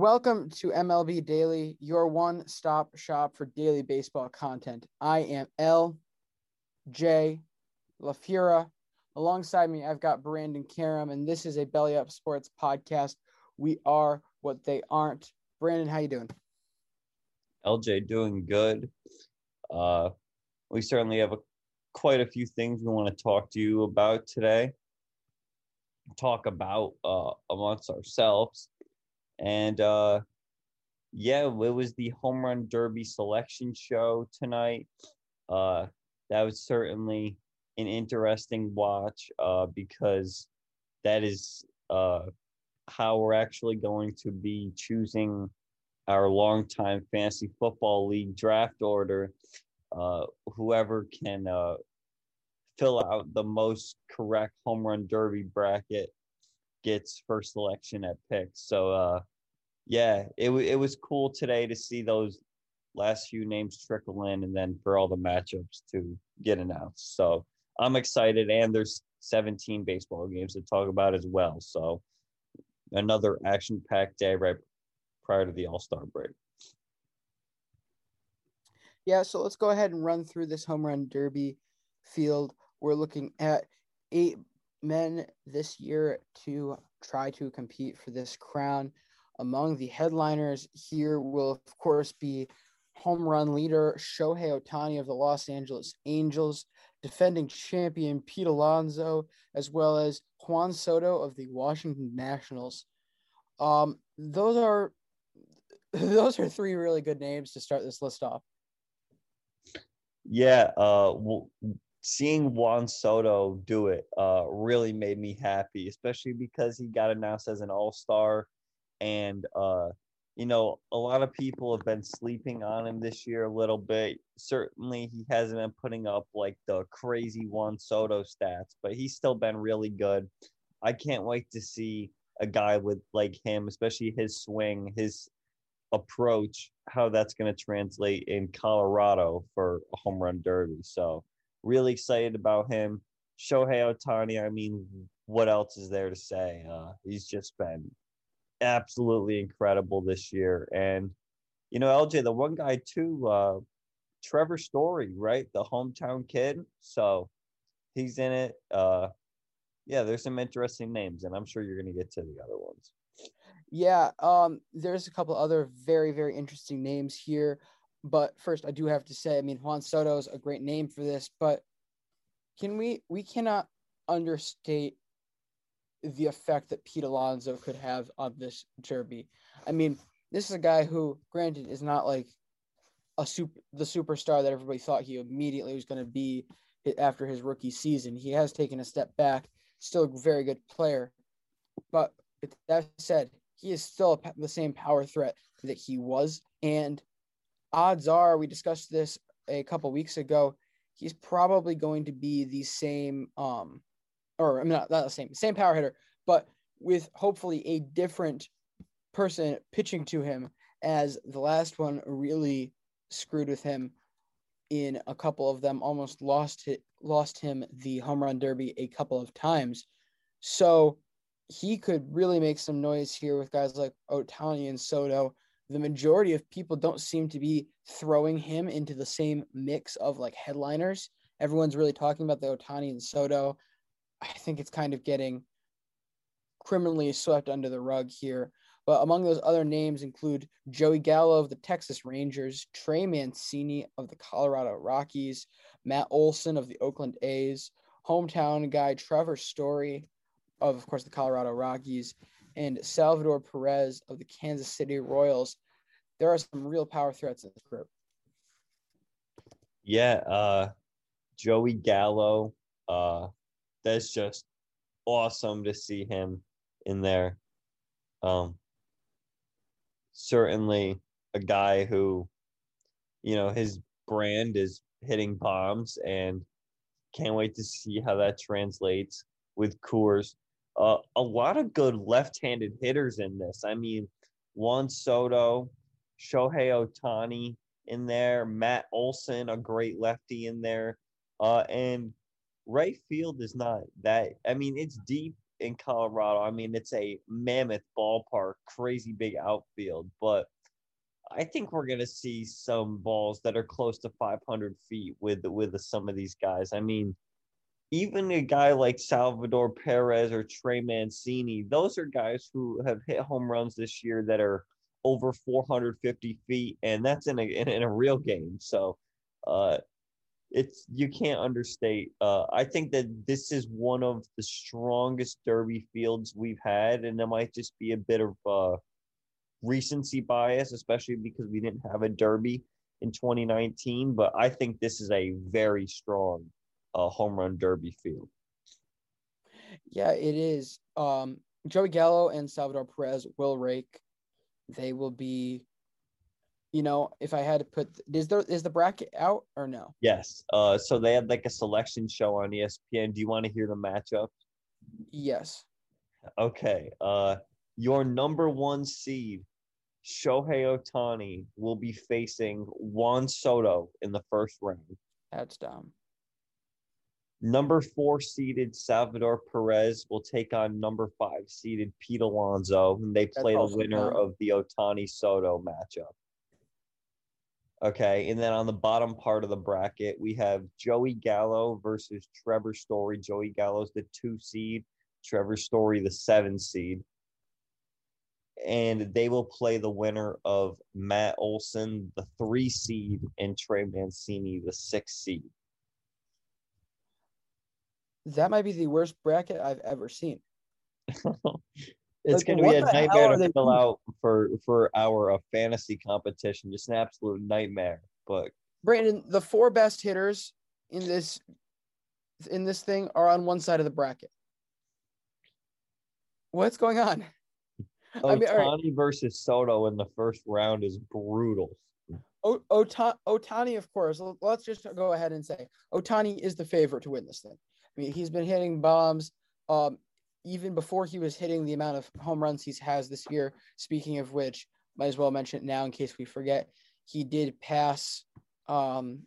Welcome to MLB Daily, your one stop shop for daily baseball content. I am L. J. LaFura. Alongside me, I've got Brandon Karam, and this is a Belly Up Sports podcast. We are what they aren't. Brandon, how you doing? LJ doing good. Uh, we certainly have a, quite a few things we want to talk to you about today. Talk about uh, amongst ourselves. And uh, yeah, it was the home run derby selection show tonight. Uh, that was certainly an interesting watch uh, because that is uh, how we're actually going to be choosing our longtime fantasy football league draft order. Uh, whoever can uh, fill out the most correct home run derby bracket gets first selection at picks. So uh, yeah, it it was cool today to see those last few names trickle in, and then for all the matchups to get announced. So I'm excited, and there's 17 baseball games to talk about as well. So another action-packed day right prior to the All Star break. Yeah, so let's go ahead and run through this home run derby field. We're looking at eight men this year to try to compete for this crown. Among the headliners here will, of course, be home run leader Shohei Ohtani of the Los Angeles Angels, defending champion Pete Alonso, as well as Juan Soto of the Washington Nationals. Um, those are those are three really good names to start this list off. Yeah, uh, well, seeing Juan Soto do it uh, really made me happy, especially because he got announced as an All Star and uh you know a lot of people have been sleeping on him this year a little bit. Certainly he hasn't been putting up like the crazy Juan Soto stats but he's still been really good. I can't wait to see a guy with like him especially his swing his approach how that's going to translate in colorado for a home run derby. So really excited about him shohei ohtani i mean what else is there to say uh, he's just been absolutely incredible this year. And you know, LJ, the one guy too, uh, Trevor Story, right? The hometown kid. So he's in it. Uh, yeah, there's some interesting names, and I'm sure you're going to get to the other ones. Yeah, um, there's a couple other very, very interesting names here. But first, I do have to say, I mean, Juan Soto is a great name for this, but can we we cannot understate the effect that Pete Alonso could have on this derby. I mean, this is a guy who, granted, is not like a super the superstar that everybody thought he immediately was going to be after his rookie season. He has taken a step back. Still a very good player, but that said, he is still the same power threat that he was. And odds are, we discussed this a couple weeks ago. He's probably going to be the same, um, or I mean, not, not the same, same power hitter, but with hopefully a different person pitching to him, as the last one really screwed with him in a couple of them, almost lost lost him the home run derby a couple of times. So he could really make some noise here with guys like Ohtani and Soto. The majority of people don't seem to be throwing him into the same mix of like headliners. Everyone's really talking about the Ohtani and Soto. I think it's kind of getting criminally swept under the rug here. But among those other names include Joey Gallo of the Texas Rangers, Trey Mancini of the Colorado Rockies, Matt Olson of the Oakland A's, hometown guy Trevor Story of, of course, the Colorado Rockies, and Salvador Perez of the Kansas City Royals. There are some real power threats in this group. Yeah, uh, Joey Gallo. Uh, that's just awesome to see him in there. Um, certainly a guy who, you know, his brand is hitting bombs, and can't wait to see how that translates with Coors a lot of good left-handed hitters in this. I mean, Juan Soto, Shohei Ohtani in there, Matt Olson, a great lefty in there, uh, and right field is not that. I mean, it's deep in Colorado. I mean, it's a mammoth ballpark, crazy big outfield, but I think we're gonna see some balls that are close to 500 feet with with some of these guys. I mean, even a guy like Salvador Perez or Trey Mancini, those are guys who have hit home runs this year that are over 450 feet, and that's in a in, in a real game. So, uh, it's you can't understate. Uh, I think that this is one of the strongest Derby fields we've had, and there might just be a bit of uh, recency bias, especially because we didn't have a Derby in 2019. But I think this is a very strong a home run derby field. Yeah, it is. Um, Joey Gallo and Salvador Perez will rake. They will be, you know, if I had to put, is there is the bracket out or no? Yes. Uh, so they had like a selection show on ESPN. Do you want to hear the matchup? Yes. Okay. Uh, your number one seed, Shohei Ohtani, will be facing Juan Soto in the first round. That's dumb. Number four seeded Salvador Perez will take on number five seeded Pete Alonso, and they play the winner of the Ohtani Soto matchup. Okay, and then on the bottom part of the bracket, we have Joey Gallo versus Trevor Story. Joey Gallo's the two seed, Trevor Story the seven seed. And they will play the winner of Matt Olson, the three seed, and Trey Mancini, the six seed that might be the worst bracket I've ever seen. it's like, going to be a nightmare to fill out for for our uh, fantasy competition. Just an absolute nightmare. But Brandon, the four best hitters in this in this thing are on one side of the bracket. What's going on? Ohtani I mean, right. versus Soto in the first round is brutal. O- Ohtani, of course. Let's just go ahead and say Ohtani is the favorite to win this thing. I mean, he's been hitting bombs. Um, even before he was hitting the amount of home runs he has this year. Speaking of which, might as well mention it now in case we forget. He did pass um,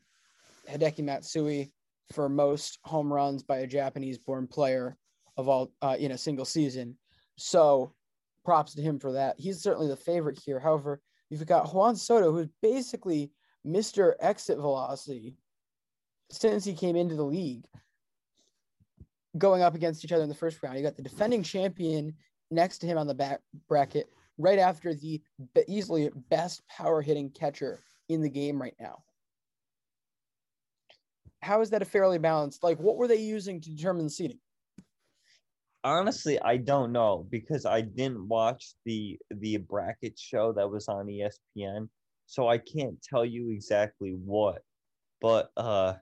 Hideki Matsui for most home runs by a Japanese-born player of all uh, in a single season. So, props to him for that. He's certainly the favorite here. However, you've got Juan Soto, who's basically Mr. Exit Velocity since he came into the league going up against each other in the first round. You got the defending champion next to him on the back bracket, right after the easily best power hitting catcher in the game right now. How is that a fairly balanced? Like, what were they using to determine the seating? Honestly, I don't know because I didn't watch the the bracket show that was on ESPN, so I can't tell you exactly what. But uh,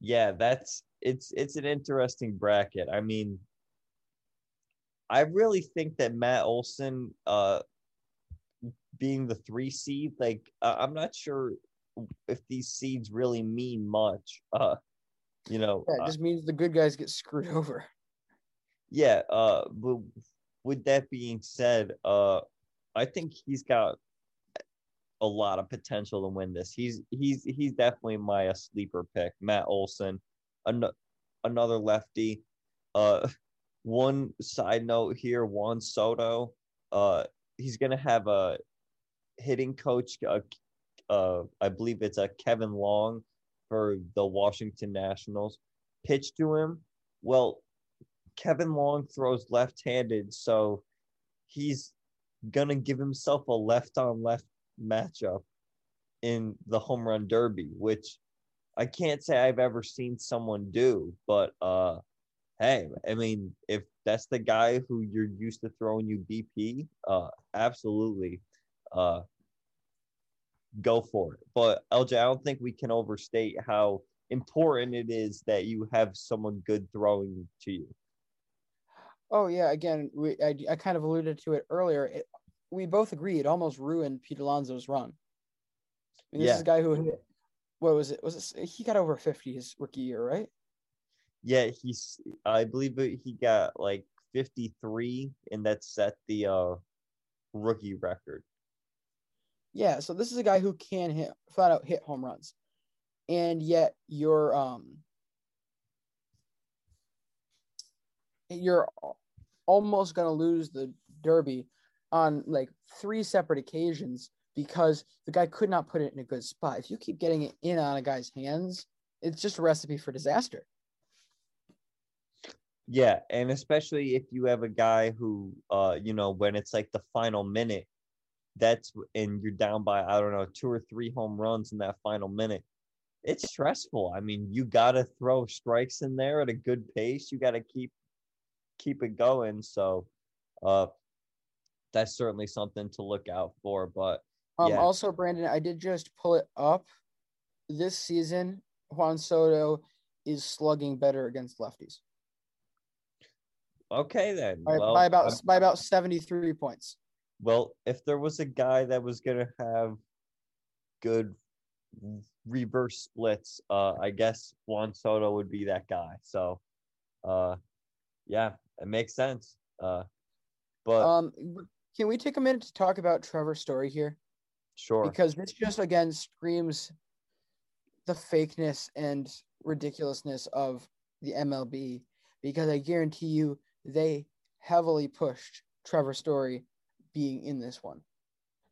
yeah, that's it's it's an interesting bracket. I mean, I really think that Matt Olson, uh, being the three seed, like uh, I'm not sure if these seeds really mean much. Uh, you know, yeah, it just means the good guys get screwed over. Yeah. Uh, but with that being said, uh, I think he's got a lot of potential to win this. He's he's he's definitely my uh, sleeper pick. Matt Olson, an- another lefty. Uh, one side note here: Juan Soto. Uh, he's gonna have a hitting coach. Uh, uh, I believe it's a Kevin Long for the Washington Nationals. Pitch to him. Well, Kevin Long throws left-handed, so he's gonna give himself a left-on-left matchup in the home run derby, which I can't say I've ever seen someone do, but uh hey, I mean, if that's the guy who you're used to throwing you BP, uh absolutely uh go for it. But LJ, I don't think we can overstate how important it is that you have someone good throwing to you. Oh yeah, again, we I, I kind of alluded to it earlier. It, we both agree it almost ruined Pete Alonso's run. I mean, this yeah. is a guy who hit, what was it? Was it he got over 50 his rookie year, right? Yeah, he's I believe he got like 53 and that set the uh rookie record. Yeah, so this is a guy who can hit flat out hit home runs. And yet you're um you're almost going to lose the derby on like three separate occasions because the guy could not put it in a good spot. If you keep getting it in on a guy's hands, it's just a recipe for disaster. Yeah, and especially if you have a guy who, uh, you know, when it's like the final minute, that's and you're down by I don't know two or three home runs in that final minute. It's stressful. I mean, you got to throw strikes in there at a good pace. You got to keep keep it going. So, uh, that's certainly something to look out for. But um, also, Brandon, I did just pull it up. This season, Juan Soto is slugging better against lefties. Okay, then. By, well, by about by about seventy three points. Well, if there was a guy that was gonna have good reverse splits, uh, I guess Juan Soto would be that guy. So, uh, yeah, it makes sense. Uh, but um, can we take a minute to talk about Trevor Story here? Sure. Because this just again screams the fakeness and ridiculousness of the MLB. Because I guarantee you, they heavily pushed Trevor Story being in this one.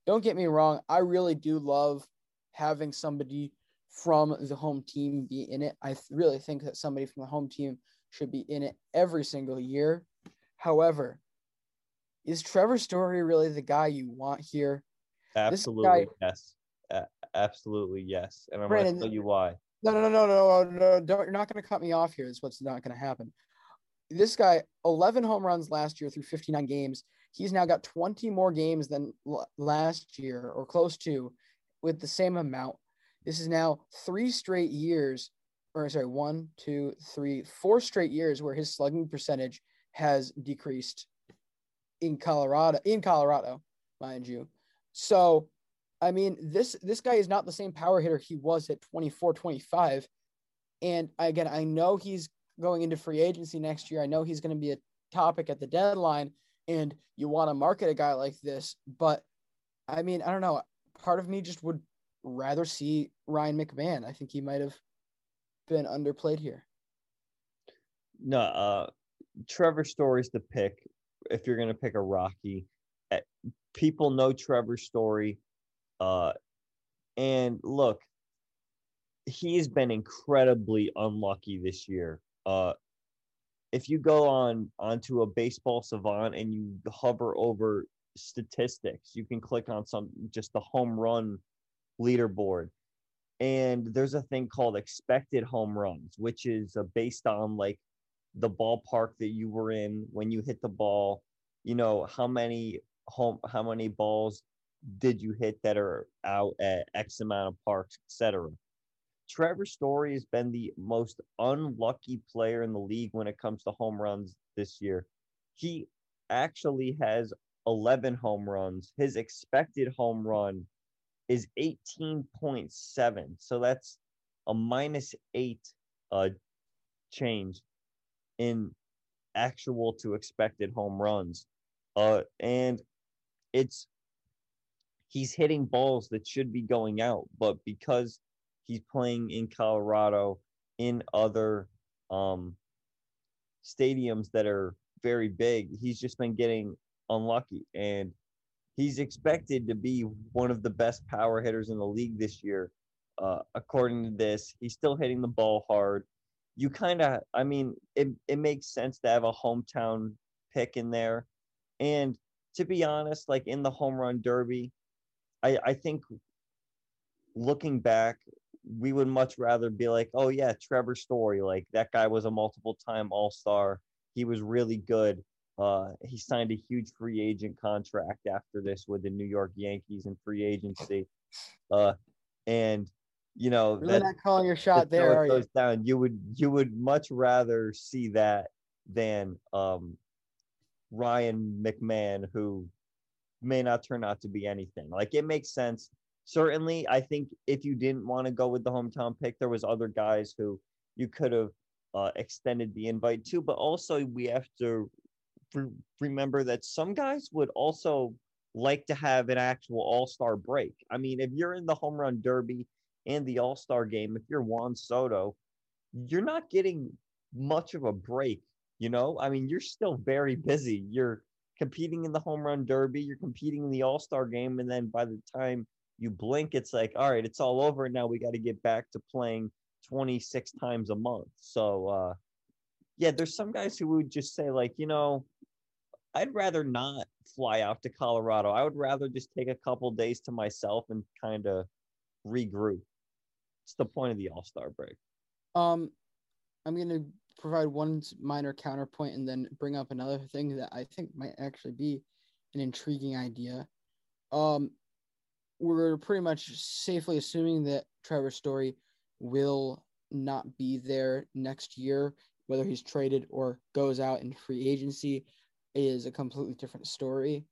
Don't get me wrong, I really do love having somebody from the home team be in it. I really think that somebody from the home team should be in it every single year. However, is Trevor Story really the guy you want here? Absolutely guy, yes. Uh, absolutely yes. And I'm going to tell you why. No, no, no, no, no, no. Don't, you're not going to cut me off here. Is what's not going to happen. This guy, 11 home runs last year through 59 games. He's now got 20 more games than l- last year, or close to, with the same amount. This is now three straight years, or sorry, one, two, three, four straight years where his slugging percentage has decreased in Colorado, in Colorado, mind you. So, I mean, this this guy is not the same power hitter he was at 24, 25. And again, I know he's going into free agency next year. I know he's going to be a topic at the deadline, and you want to market a guy like this. But I mean, I don't know. Part of me just would rather see Ryan McMahon. I think he might have been underplayed here. No, uh, Trevor Story's the pick if you're going to pick a Rocky. Eh, people know Trevor's Story. Uh, and look, he's been incredibly unlucky this year. Uh, if you go on onto a baseball savant and you hover over statistics. You can click on some just the home run leaderboard. And there's a thing called expected home runs, which is uh, based on like the ballpark that you were in when you hit the ball, you know, how many home how many balls did you hit that are out at X amount of parks, etc. Trevor Story has been the most unlucky player in the league when it comes to home runs this year. He actually has 11 home runs. His expected home run is 18.7. So that's a minus eight uh, change in actual to expected home runs. Uh, and it's he's hitting balls that should be going out, but because he's playing in Colorado in other um, stadiums that are very big, he's just been getting unlucky. And he's expected to be one of the best power hitters in the league this year. Uh, according to this, he's still hitting the ball hard. You kind of, I mean, it, it makes sense to have a hometown pick in there. And to be honest, like in the home run derby, I, I think looking back, we would much rather be like, oh yeah, Trevor Story, like that guy was a multiple time All Star. He was really good. Uh, he signed a huge free agent contract after this with the New York Yankees in free agency. Uh, and you know, Really that- not calling your shot there, are you? down. You would you would much rather see that than um, Ryan McMahon, who may not turn out to be anything. Like it makes sense. Certainly, I think if you didn't want to go with the hometown pick, there was other guys who you could have uh, extended the invite to. But also, we have to re- remember that some guys would also like to have an actual All Star break. I mean, if you're in the home run derby and the All Star game, if you're Juan Soto, you're not getting much of a break. You know, I mean, you're still very busy. You're competing in the home run derby, you're competing in the All Star game, and then by the time you blink, it's like, all right, it's all over. Now we got to get back to playing 26 times a month. So, uh, yeah, there's some guys who would just say, like, you know, I'd rather not fly out to Colorado. I would rather just take a couple days to myself and kind of regroup. It's the point of the All Star break. Um, I'm going to provide one minor counterpoint and then bring up another thing that I think might actually be an intriguing idea. Um, we're pretty much safely assuming that Trevor Story will not be there next year, whether he's traded or goes out in free agency is a completely different story.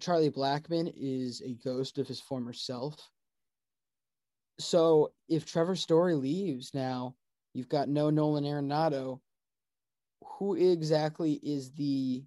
Charlie Blackmon is a ghost of his former self. So if Trevor Story leaves now, you've got no Nolan Arenado. Who exactly is the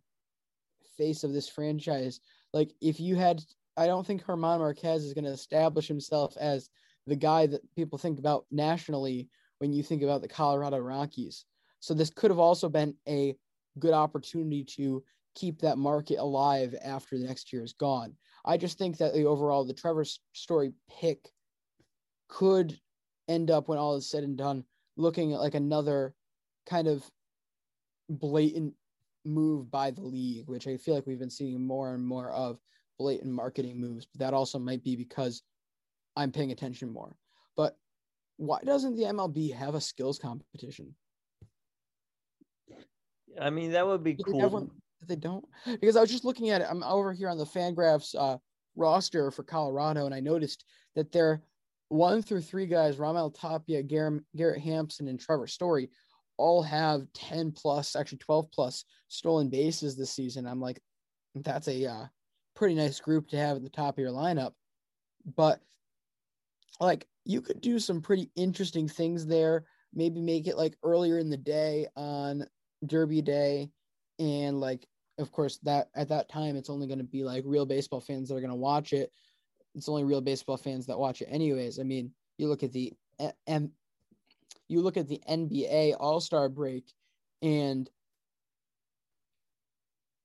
face of this franchise? Like, if you had, I don't think Herman Marquez is going to establish himself as the guy that people think about nationally when you think about the Colorado Rockies. So this could have also been a good opportunity to keep that market alive after the next year is gone. I just think that the overall the Trevor Story pick could end up when all is said and done looking at like another kind of blatant move by the league, which I feel like we've been seeing more and more of blatant marketing moves. But that also might be because I'm paying attention more. But why doesn't the MLB have a skills competition? I mean, that would be Because cool. everyone- they don't because I was just looking at it. I'm over here on the Fangraphs uh, roster for Colorado, and I noticed that they're one through three guys: Raimel Tapia, Garrett, Garrett Hampson, and Trevor Story, all have 10 plus, actually 12 plus stolen bases this season. I'm like, that's a uh, pretty nice group to have at the top of your lineup. But like, you could do some pretty interesting things there. Maybe make it like earlier in the day on Derby Day, and like, of course, that at that time it's only going to be like real baseball fans that are going to watch it. It's only real baseball fans that watch it, anyways. I mean, you look at the and you look at the NBA All Star break, and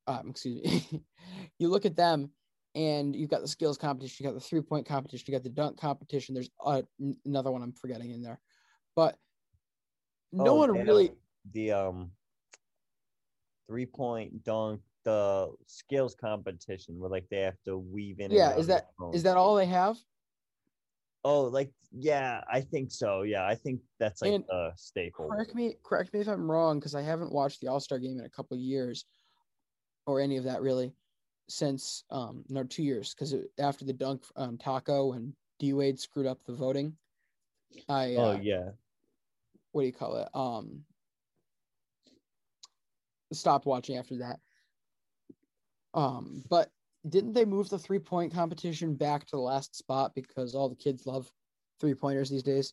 um, excuse me, you look at them, and you've got the skills competition, you got the three point competition, you got the dunk competition. There's uh, n- another one I'm forgetting in there, but no Oh, one really. the um three point dunk the skills competition where like they have to weave in. Yeah, is that is that phone. is that all they have? Oh, like yeah, I think so. Yeah, I think that's like And a staple. Correct me, correct me if I'm wrong, because I haven't watched the All Star game in a couple years, or any of that really, since um no two years, because after the dunk um Tacko and D Wade screwed up the voting, I uh, Oh yeah. what do you call it? Um, stopped watching after that. Um, but didn't they move the three point competition back to the last spot because all the kids love three pointers these days?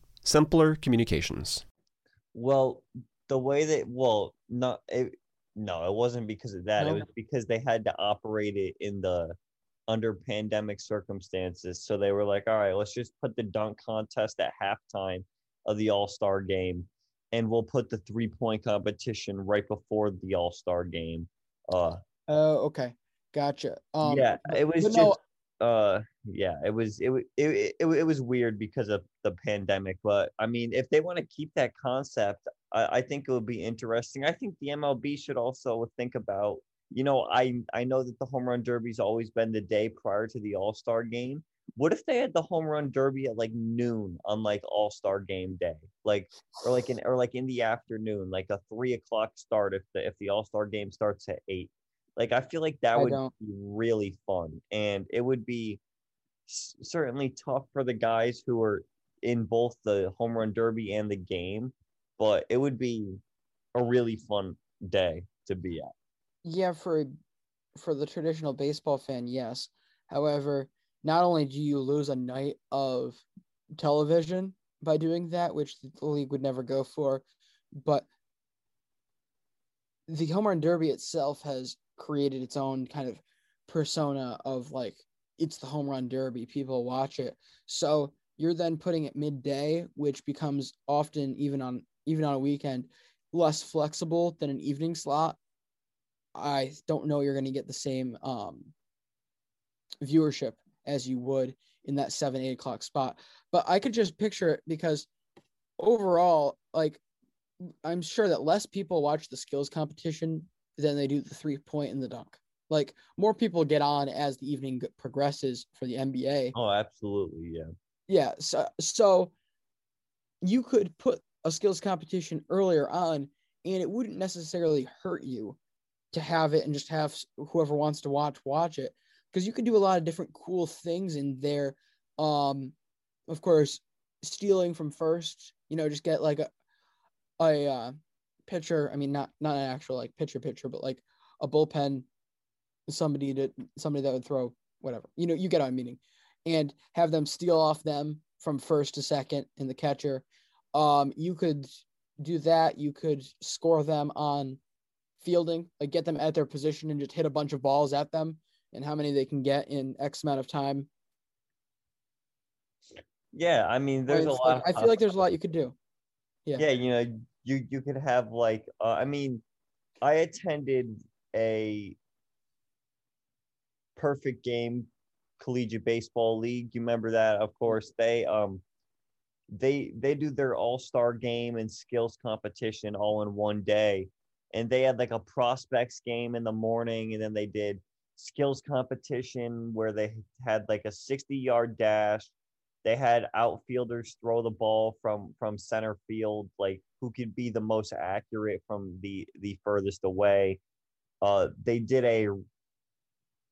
simpler communications. Well, the way that well, not it, no, it wasn't because of that. It was because they had to operate it in the under pandemic circumstances. So they were like, all right, let's just put the dunk contest at halftime of the All Star game, and we'll put the three point competition right before the All Star game. Uh, Oh, okay, gotcha. Um, yeah, it was just no, uh yeah it was it, it, it, it was weird because of the pandemic but i mean if they want to keep that concept I, I think it would be interesting. I think the mlb should also think about you know i i know that the home run derby's always been the day prior to the all-star game. What if they had the home run derby at like noon on like all-star game day? Like or like in or like in the afternoon like a three o'clock start if the if the all-star game starts at eight like I feel like that I would don't. be really fun, and it would be s- certainly tough for the guys who are in both the home run derby and the game, but it would be a really fun day to be at. yeah, for for the traditional baseball fan, yes. However, not only do you lose a night of television by doing that, which the league would never go for, but the home run derby itself has created its own kind of persona of like it's the home run derby people watch it. So you're then putting it midday which becomes often even on even on a weekend less flexible than an evening slot. I don't know you're going to get the same um viewership as you would in that seven eight o'clock spot. But i could just picture it because overall like i'm sure that less people watch the skills competition than they do the three point and the dunk. Like more people get on as the evening progresses for the nba Oh, absolutely, yeah. yeah so, so you could put a skills competition earlier on and it wouldn't necessarily hurt you to have it and just have whoever wants to watch watch it because you can do a lot of different cool things in there. Um of course stealing from first you know just get like a a uh, pitcher i mean not not an actual like pitcher pitcher but like a bullpen somebody to somebody that would throw whatever. You know you get what i'm meaning and have them steal off them from first to second in the catcher. Um you could do that. You could score them on fielding like get them at their position and just hit a bunch of balls at them and how many they can get in x amount of time. Yeah, I mean, there's a lot. like- i feel like there's a lot you could do. Yeah. yeah you know you you could have like uh, i mean i attended a perfect game collegiate baseball league. You remember that? Of course they um they they do their all-star game and skills competition all in one day. And they had like a prospects game in the morning and then they did skills competition where they had like a 60 yard dash. They had outfielders throw the ball from from center field like who could be the most accurate from the the furthest away uh they did a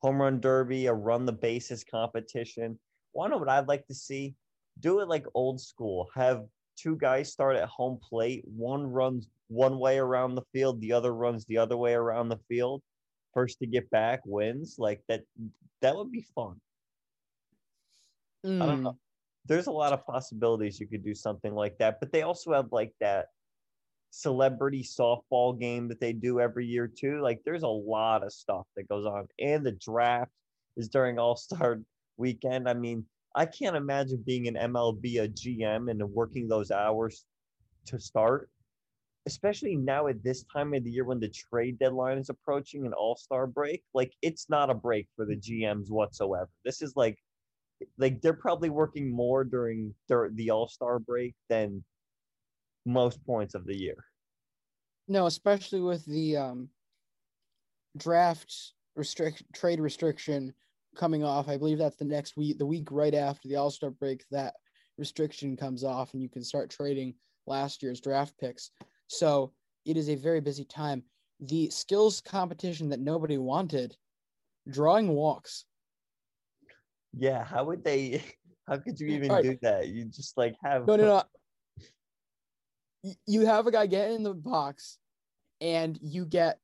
home run derby, a run the bases competition. Wanna know what I'd like to see? Do it like old school. Have two guys start at home plate. One runs one way around the field, the other runs the other way around the field. First to get back wins. Like that that would be fun. I don't know. There's a lot of possibilities you could do something like that, but they also have like that celebrity softball game that they do every year too. Like there's a lot of stuff that goes on. And the draft is during All-Star weekend. I mean, I can't imagine being an MLB a GM and working those hours to start, especially now at this time of the year when the trade deadline is approaching an all-star break. Like it's not a break for the GMs whatsoever. This is like like they're probably working more during their, the all-star break than most points of the year. No, especially with the um, draft restrict trade restriction coming off. I believe that's the next week, the week right after the All Star break. That restriction comes off, and you can start trading last year's draft picks. So it is a very busy time. The skills competition that nobody wanted, drawing walks. Yeah, how would they? How could you even Right. do that? You just like have No, no, no. You have a guy get in the box, and you get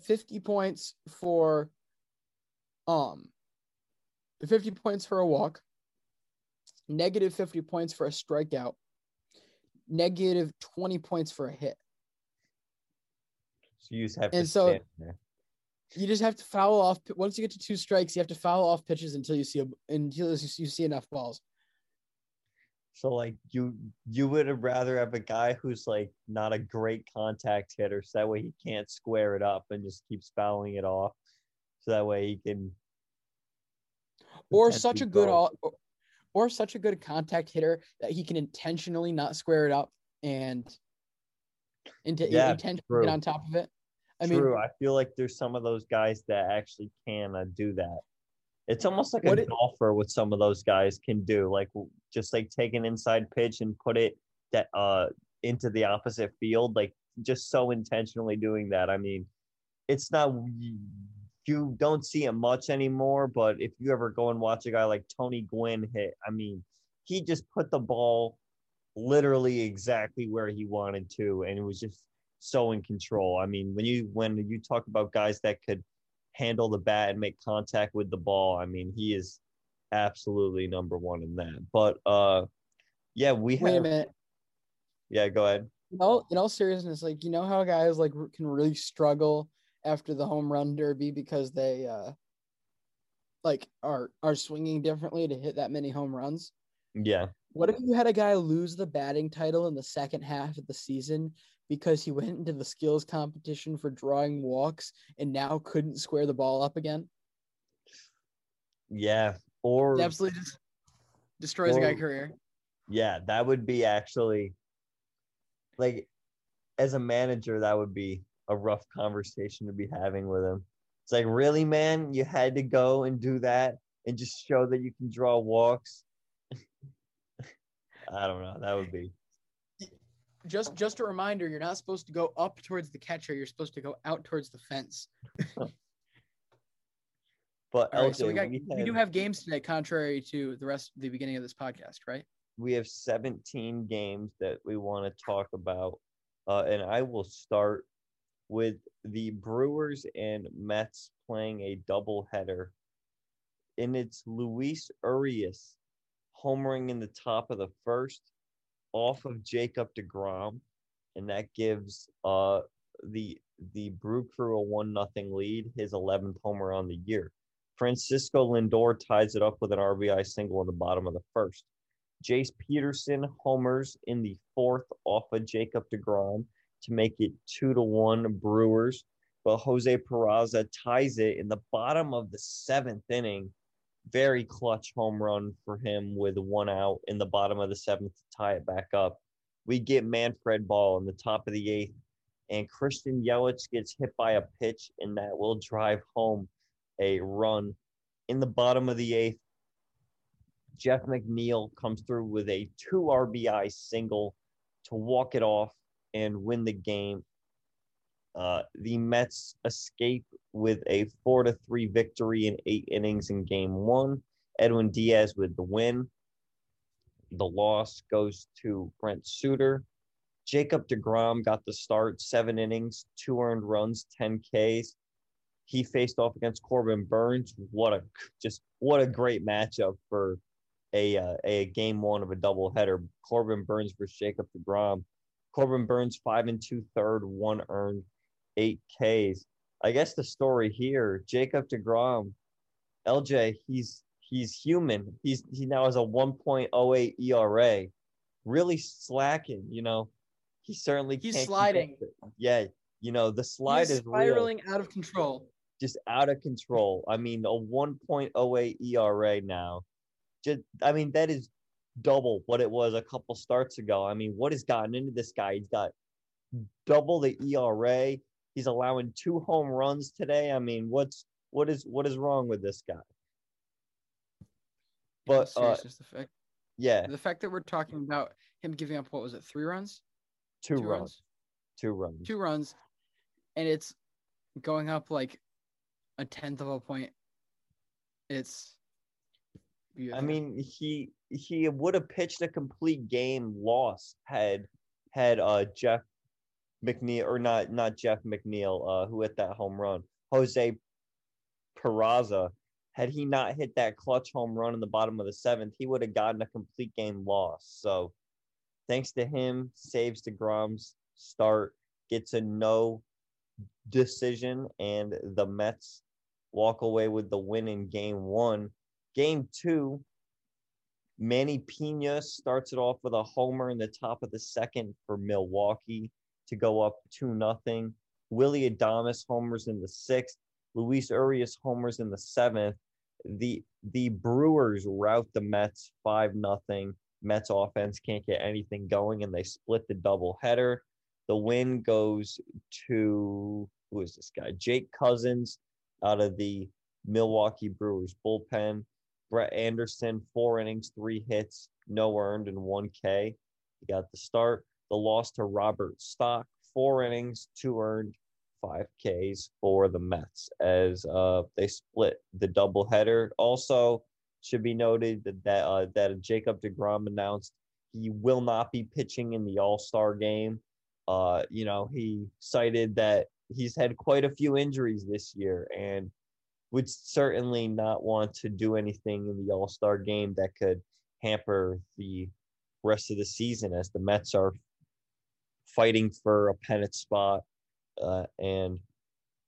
fifty points for, um, fifty points for a walk, negative fifty points for a strikeout, negative twenty points for a hit. So you just have And to so-. You just have to foul off. Once you get to two strikes, you have to foul off pitches until you see a, until you see enough balls. So like you you would have rather have a guy who's like not a great contact hitter, so that way he can't square it up and just keeps fouling it off. So that way he can or such a good all, or, or such a good contact hitter that he can intentionally not square it up and into Yeah, intentionally get on top of it. I True. mean, I feel like there's some of those guys that actually can uh, do that. It's almost like What a it- golfer. What some of those guys can do, like just like take an inside pitch and put it that uh into the opposite field, like just so intentionally doing that. I mean, it's not you don't see it much anymore, but if you ever go and watch a guy like Tony Gwynn hit, I mean, he just put the ball literally exactly where he wanted to, and it was just so in control. I mean, when you when you talk about guys that could handle the bat and make contact with the ball, I mean, he is absolutely number one in that. But uh, yeah, we wait a have. minute. Yeah, go ahead. In all, in all seriousness, like you know how guys like can really struggle after the home run derby because they uh like are are swinging differently to hit that many home runs. Yeah, What if you had a guy lose the batting title in the second half of the season because he went into the skills competition for drawing walks and now couldn't square the ball up again? yeah, or It absolutely just destroys a guy's career. yeah, that would be actually like as a manager, that would be a rough conversation to be having with him. It's like, really, man, you had to go and do that and just show that you can draw walks. I don't know. That would be Just just a reminder, you're not supposed to go up towards the catcher. You're supposed to go out towards the fence. but right, LJ, so we got we, we do have games today, contrary to the rest the beginning of this podcast, right? we have 17 games that we want to talk about. Uh, and I will start with the Brewers and Mets playing a doubleheader. And it's Luis Urias homering in the top of the first off of Jacob DeGrom. And that gives uh, the the Brew Crew a one nothing lead, his 11th homer on the year. Francisco Lindor ties it up with an RBI single in the bottom of the first. Jace Peterson homers in the fourth off of Jacob DeGrom to make it two to one Brewers. But Jose Peraza ties it in the bottom of the seventh inning. Very clutch home run for him with one out in the bottom of the seventh to tie it back up. We get Manfred Ball in the top of the eighth, and Christian Yelich gets hit by a pitch, and that will drive home a run in the bottom of the eighth. Jeff McNeil comes through with a two RBI single to walk it off and win the game. Uh, the Mets escape with a four to three victory in eight innings in Game One. Edwin Diaz with the win. The loss goes to Brent Suter. Jacob DeGrom got the start, seven innings, two earned runs, 10 Ks. He faced off against Corbin Burnes. What a just what a great matchup for a uh, a game one of a doubleheader. Corbin Burnes versus Jacob DeGrom. Corbin Burnes five and two third, one earned, eight Ks. I guess the story here, Jacob DeGrom, LJ, he's he's human. He's he now has a 1.08 ERA. Really slacking, you know. He certainly he's sliding. Yeah, you know, the slide he's is spiraling real. out of control. Just out of control. I mean, a 1.08 ERA now. Just I mean, that is double what it was a couple starts ago. I mean, what has gotten into this guy? He's got double the ERA. He's allowing two home runs today. I mean, what's what is what is wrong with this guy? But Yeah, uh, the fact yeah, the fact that we're talking about him giving up what was it, three runs? two, runs, two runs. Two runs, and it's going up like a tenth of a point. It's I mean, he he would have pitched a complete game loss had had uh Jeff McNeil or not not Jeff McNeil uh who hit that home run. Jose Peraza had he not hit that clutch home run in the bottom of the seventh he would have gotten a complete game loss. So thanks to him saves Degrom's start gets a no decision and the Mets walk away with the win in game one. Game two, Manny Piña starts it off with a homer in the top of the second for Milwaukee to go up 2 nothing. Willy Adames homers in the sixth. Luis Urias homers in the seventh. The the Brewers rout the Mets 5 nothing. Mets offense can't get anything going and they split the doubleheader. The win goes to who is this guy? Jake Cousins out of the Milwaukee Brewers bullpen. Brett Anderson, four innings, three hits, no earned, and one K. He got the start. The loss to Robert Stock, four innings, two earned, five Ks for the Mets as uh, they split the doubleheader. Also, should be noted that that, uh, that Jacob Degrom announced he will not be pitching in the All Star game. Uh, you know, he cited that he's had quite a few injuries this year and would certainly not want to do anything in the All Star game that could hamper the rest of the season as the Mets are fighting for a pennant spot. Uh, and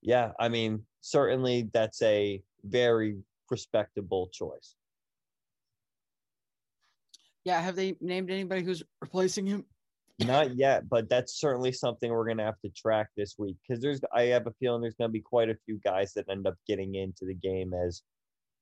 yeah, I mean, certainly that's a very respectable choice. yeah, have they named anybody who's replacing him? Not yet, but that's certainly something we're gonna have to track this week because there's I have a feeling there's gonna be quite a few guys that end up getting into the game as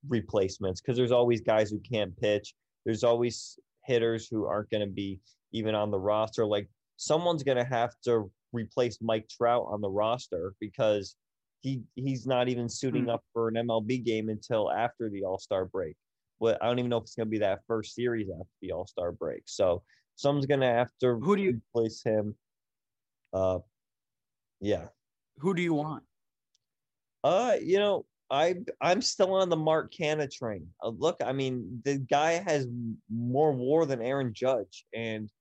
replacements because there's always guys who can't pitch. There's always hitters who aren't gonna be even on the roster. Like someone's gonna have to replace Mike Trout on the roster because he he's not even suiting Hmm. up for an MLB game until after the All Star break. Well, I don't even know if it's gonna be that first series after the All Star break. So someone's gonna have to Who do you replace him. Uh, yeah. who do you want? Uh, you know, I I'm still on the Mark Canha train. Uh, look, I mean, the guy has more WAR than Aaron Judge, and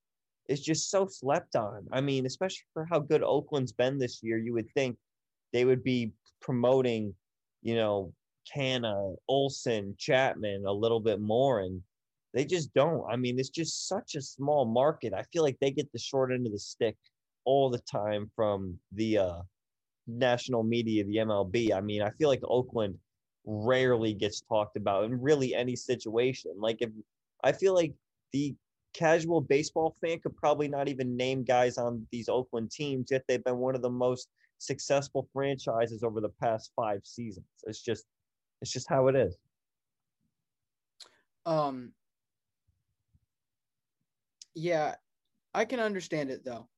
it's just so slept on. I mean, especially for how good Oakland's been this year, you would think they would be promoting, you know, Canha, Olson, Chapman a little bit more, and they just don't. I mean, it's just such a small market. I feel like they get the short end of the stick all the time from the uh national media, the MLB. I mean, I feel like Oakland rarely gets talked about in really any situation. Like if I feel like the casual baseball fan could probably not even name guys on these Oakland teams, yet they've been one of the most successful franchises over the past five seasons. It's just it's just how it is. Um Yeah, I can understand it though.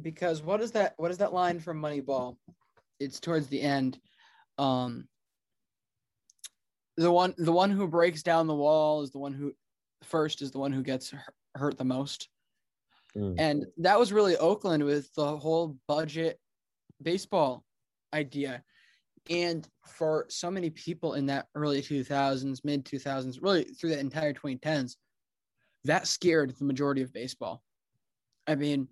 Because what is that what is that line from Moneyball? It's towards the end. Um the one the one who breaks down the wall is the one who first is the one who gets hurt the most. Mm. And that was really Oakland with the whole budget baseball idea. And for so many people in that early 2000s, mid 2000s, really through the entire 2010s, that scared the majority of baseball. I mean,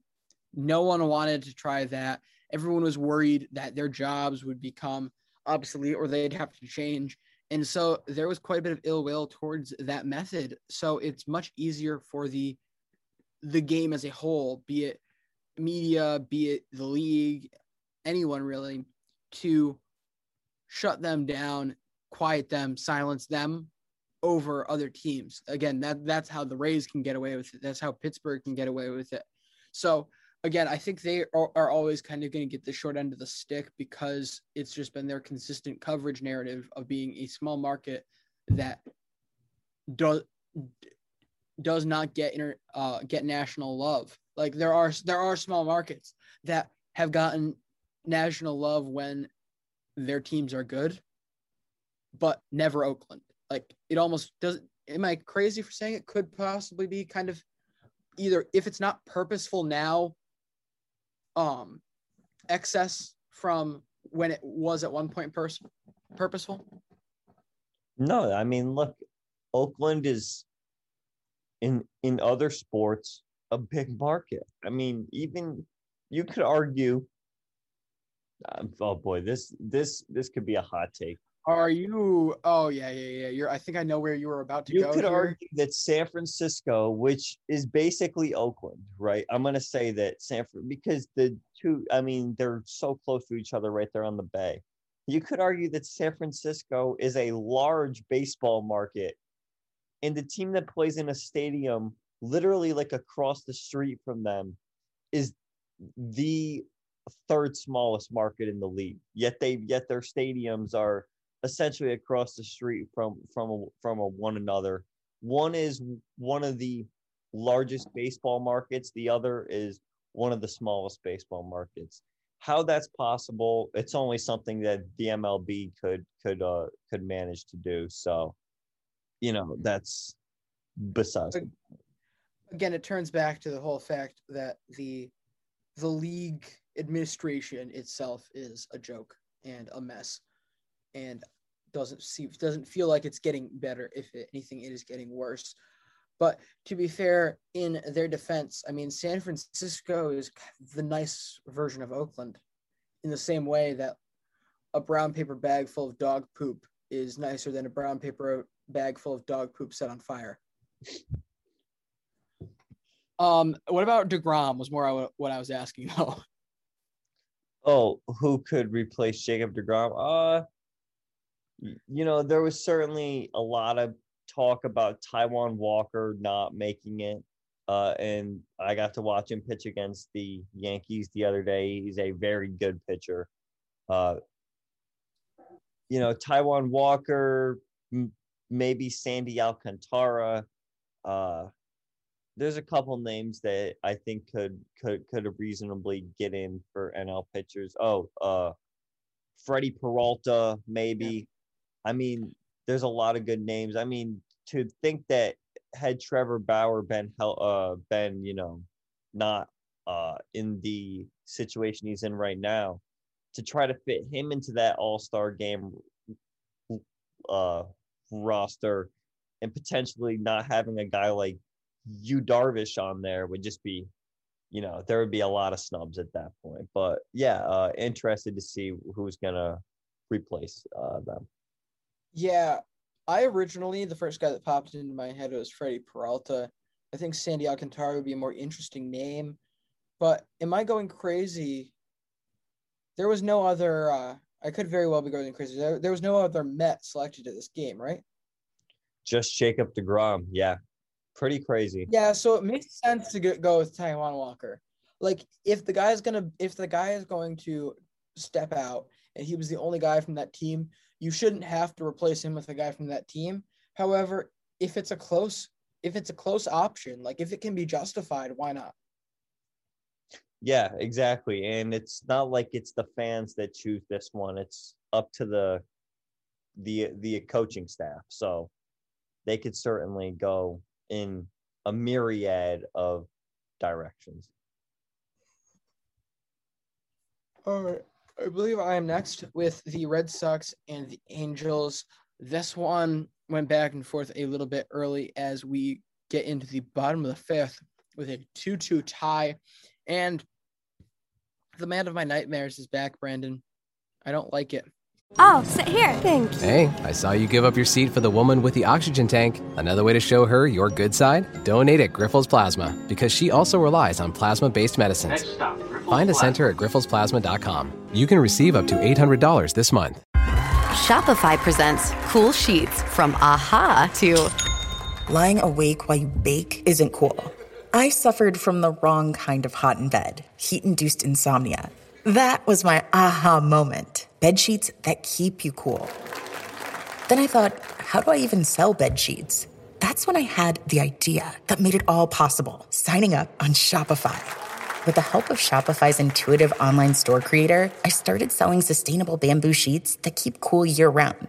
no one wanted to try that. Everyone was worried that their jobs would become obsolete or they'd have to change. And so there was quite a bit of ill will towards that method. So it's much easier for the the game as a whole, be it media, be it the league, anyone really, to shut them down, quiet them, silence them over other teams. Again, that that's how the Rays can get away with it. That's how Pittsburgh can get away with it. So again, I think they are, are always kind of going to get the short end of the stick because it's just been their consistent coverage narrative of being a small market that does does not get inter, uh, get national love. Like there are there are small markets that have gotten national love when their teams are good, but never Oakland. Like it almost does. Am I crazy for saying it could possibly be kind of either if it's not purposeful now, um, excess from when it was at one point pers- purposeful? No, I mean, look, Oakland is in in other sports a big market. I mean, even you could argue. Um, oh boy, this this this could be a hot take. Are you? Oh yeah, yeah, yeah. You're. I think I know where you were about to you go. could here. argue that San Francisco, which is basically Oakland, right? I'm gonna say that San because the two, I mean, they're so close to each other right there on the bay. You could argue that San Francisco is a large baseball market, and the team that plays in a stadium literally like across the street from them is the third smallest market in the league. Yet they yet their stadiums are essentially across the street from from a, from a one another. One is one of the largest baseball markets. The other is one of the smallest baseball markets. How that's possible? It's only something that the MLB could could uh could manage to do. So, you know, that's besides. Again, it turns back to the whole fact that the the league administration itself is a joke and a mess, and doesn't see doesn't feel like it's getting better. If anything, it is getting worse. But to be fair, in their defense, I mean, San Francisco is the nice version of Oakland, in the same way that a brown paper bag full of dog poop is nicer than a brown paper bag full of dog poop set on fire. Um, what about Degrom? Was more what I was asking though. Oh, who could replace Jacob Degrom? Uh, you know, there was certainly a lot of talk about Taijuan Walker not making it. Uh, and I got to watch him pitch against the Yankees the other day. He's a very good pitcher. Uh, you know, Taijuan Walker, m- maybe Sandy Alcantara. Uh, there's a couple names that I think could could could reasonably get in for NL pitchers. Oh, uh, Freddy Peralta, maybe. I mean, there's a lot of good names. I mean, to think that had Trevor Bauer been uh been you know not uh in the situation he's in right now, to try to fit him into that All Star game uh roster and potentially not having a guy like Yu Darvish on there would just be, you know, there would be a lot of snubs at that point. But yeah, uh, interested to see who's gonna replace uh, them. Yeah, I originally the first guy that popped into my head was Freddy Peralta. I think Sandy Alcantara would be a more interesting name, but am I going crazy? There was no other. Uh, I could very well be going crazy. There, there was no other Met selected to this game, right? Just Jacob Degrom. Yeah, pretty crazy. Yeah, so it makes sense to go with Taijuan Walker. Like if the guy is gonna, if the guy is going to step out, and he was the only guy from that team, you shouldn't have to replace him with a guy from that team. However, if it's a close, if it's a close option, like if it can be justified, why not? Yeah, exactly. And it's not like it's the fans that choose this one. It's up to the the the coaching staff. So they could certainly go in a myriad of directions. All right. I believe I am next with the Red Sox and the Angels. This one went back and forth a little bit early as we get into the bottom of the fifth with a 2 2 tie. And the man of my nightmares is back, Brandon. I don't like it. Oh, sit here. Thanks. Hey, I saw you give up your seat for the woman with the oxygen tank. Another way to show her your good side? Donate at Grifols Plasma, because she also relies on plasma based medicines. Stop, Find a center at grifolsplasma.com. You can receive up to $800 this month. Shopify presents cool sheets from aha to lying awake while you bake isn't cool. I suffered from the wrong kind of hot in bed, heat induced insomnia. That was my aha moment. Bed sheets that keep you cool. Then I thought, how do I even sell bed sheets? That's when I had the idea that made it all possible signing up on Shopify. With the help of Shopify's intuitive online store creator, I started selling sustainable bamboo sheets that keep cool year round.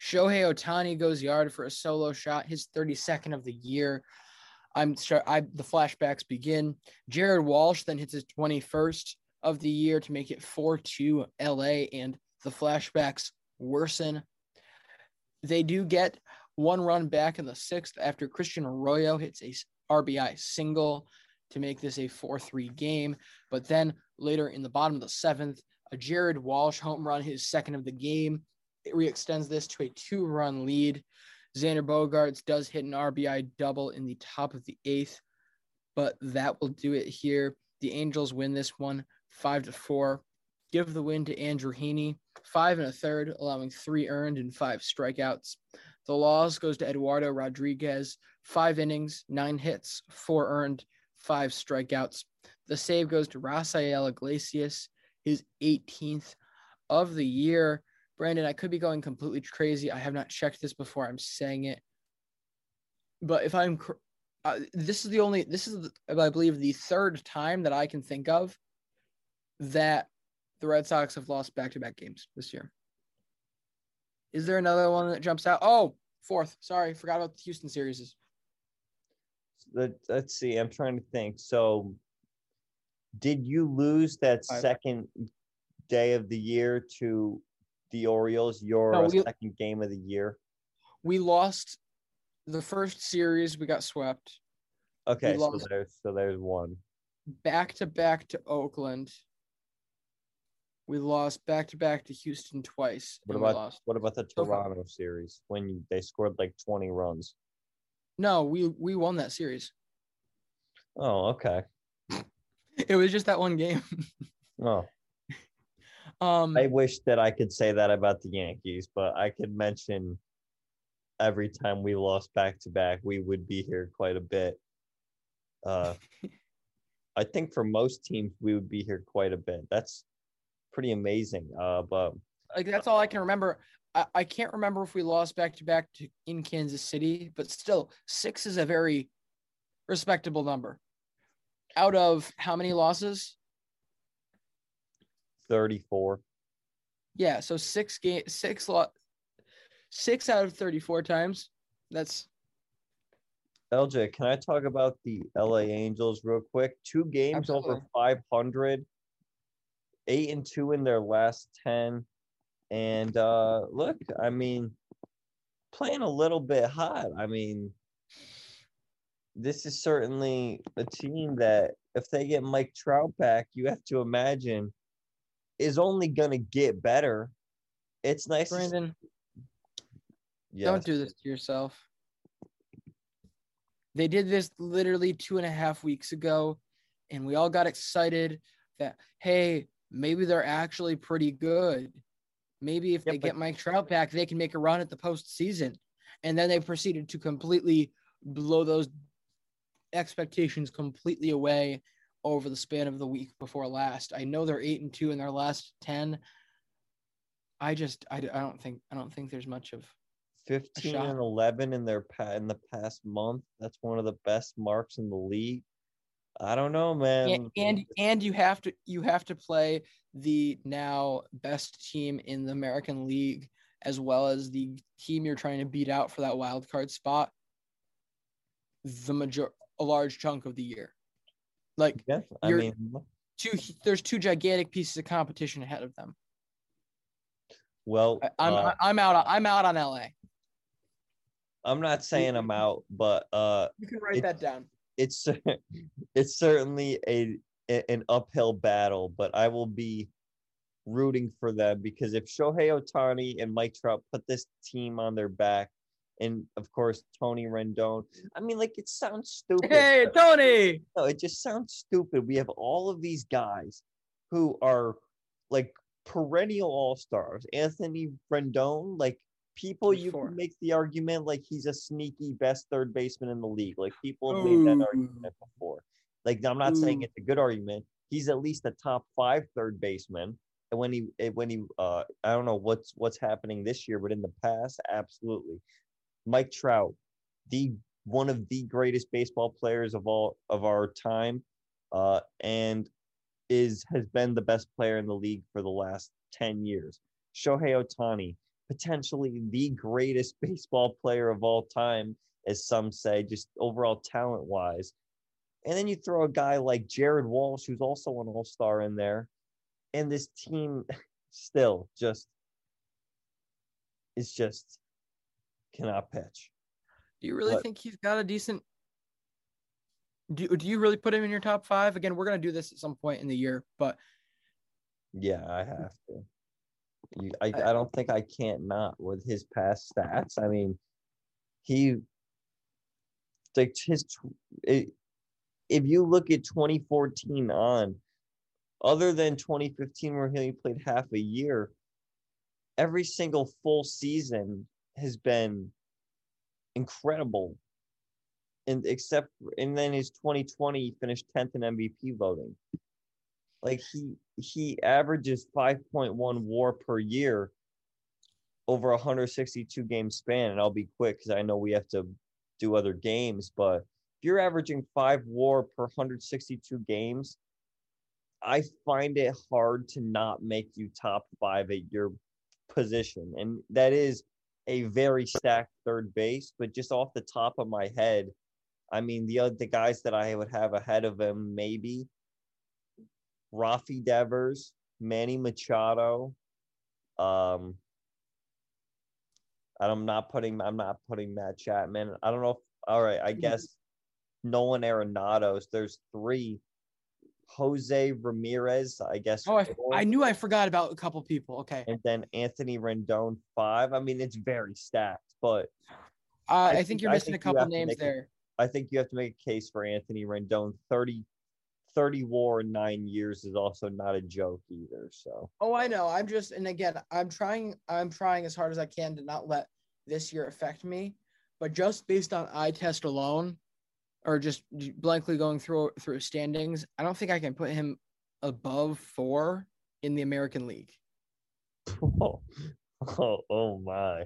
Shohei Ohtani goes yard for a solo shot, his 32nd of the year. I'm sure I the flashbacks begin. Jared Walsh then hits his 21st of the year to make it 4-2 LA and the flashbacks worsen. They do get one run back in the sixth after Christian Arroyo hits a RBI single to make this a 4-3 game. But then later in the bottom of the seventh, a Jared Walsh home run, his second of the game. Re-extends this to a two-run lead. Xander Bogaerts does hit an RBI double in the top of the eighth, but that will do it here. The Angels win this one five to four. Give the win to Andrew Heaney, five and a third, allowing three earned and five strikeouts. The loss goes to Eduardo Rodriguez, five innings, nine hits, four earned, five strikeouts. The save goes to Rafael Iglesias, his 18th of the year. Brandon, I could be going completely crazy. I have not checked this before I'm saying it. But if I'm, uh, this is the only, this is, the, I believe, the third time that I can think of that the Red Sox have lost back to back games this year. Is there another one that jumps out? Oh, fourth. Sorry, forgot about the Houston series. Let's see. I'm trying to think. So, did you lose that Five. second day of the year to the Orioles, your no, uh, we, second game of the year? We lost the first series. We got swept. Okay, so there's so there's one. Back to back to Oakland. We lost back to back to Houston twice. What about what about the Toronto series when you, they scored like twenty runs? No, we we won that series. Oh, okay. it was just that one game. oh. Um, I wish that I could say that about the Yankees, but I could mention every time we lost back to back, we would be here quite a bit. Uh, I think for most teams, we would be here quite a bit. That's pretty amazing. Uh, but like that's all I can remember. I, I can't remember if we lost back to back in Kansas City, but still, six is a very respectable number. Out of how many losses? 34. Yeah, so six game six lot six out of 34 times. That's LJ, can I talk about the LA Angels real quick? Two games Absolutely. over 500, eight and two in their last 10. And uh look, I mean, playing a little bit hot. I mean, this is certainly a team that if they get Mike Trout back, you have to imagine is only going to get better. It's nice. Brandon, yes. don't do this to yourself. They did this literally two and a half weeks ago, and we all got excited that, hey, maybe they're actually pretty good. Maybe if they get Mike Trout back, they can make a run at the postseason. And then they proceeded to completely blow those expectations completely away over the span of the week before last. I know they're eight and two in their last ten. I just I, I don't think I don't think there's much of 15 shot. and 11 in their in the past month. That's one of the best marks in the league. I don't know, man. and, and and you have to you have to play the now best team in the American League as well as the team you're trying to beat out for that wild card spot the major a large chunk of the year. Like yeah, I mean, two there's two gigantic pieces of competition ahead of them. well, I, I'm uh, I'm out I'm out on LA. I'm not saying I'm out, but uh, You can write that down. it's it's certainly a a- an uphill battle, but I will be rooting for them because if Shohei Ohtani and Mike Trout put this team on their back, and of course Tony Rendon, I mean, like it sounds stupid. Hey Tony. no, it just sounds stupid. We have all of these guys who are like perennial all stars. Anthony Rendon, like people you can make the argument like he's a sneaky best third baseman in the league. Like people have made that argument before. Like I'm not saying it's a good argument. He's at least a top five third baseman. And when he eh, when he uh I don't know what's what's happening this year, but in the past, absolutely. Mike Trout, the one of the greatest baseball players of all of our time, uh, and is has been the best player in the league for the last 10 years. Shohei Ohtani, potentially the greatest baseball player of all time, as some say, just overall talent wise. And then you throw a guy like Jared Walsh, who's also an all star in there, and this team still just is just cannot pitch. Do you really What? think he's got a decent? Do do you really put him in your top five? Again, we're gonna do this at some point in the year, but Yeah, I have to. You, I, I don't think I can't not with his past stats. I mean, he like his it, if you look at 2014 on, other than 2015 where he only played half a year, every single full season has been incredible. And except and then his 2020 he finished 10th in MVP voting. Like he he averages 5.1 war per year over a 162 game span. And i'll be quick because i know we have to do other games but if you're averaging five war per 162 games i find it hard to not make you top five at your position. And that is a very stacked third base but just off the top of my head i mean the other the guys that i would have ahead of him maybe Rafi Devers, Manny Machado. Um, I'm not putting I'm not putting Matt Chapman. I don't know. If, all right, I guess Nolan Arenado's. There's three. Jose Ramirez, I guess. oh, I, I knew I forgot about a couple people. Okay, and then Anthony Rendon five. I mean, it's very stacked, but uh, I, I think, think- you're missing a think you couple names there. I think you have to make a case for Anthony Rendon. 30, 30 war in nine years is also not a joke either. So Oh, I know. I'm just, and again, I'm trying. I'm trying as hard as I can to not let this year affect me. But just based on eye test alone, or just blankly going through through standings, I don't think I can put him above four in the American League. oh, oh, oh my.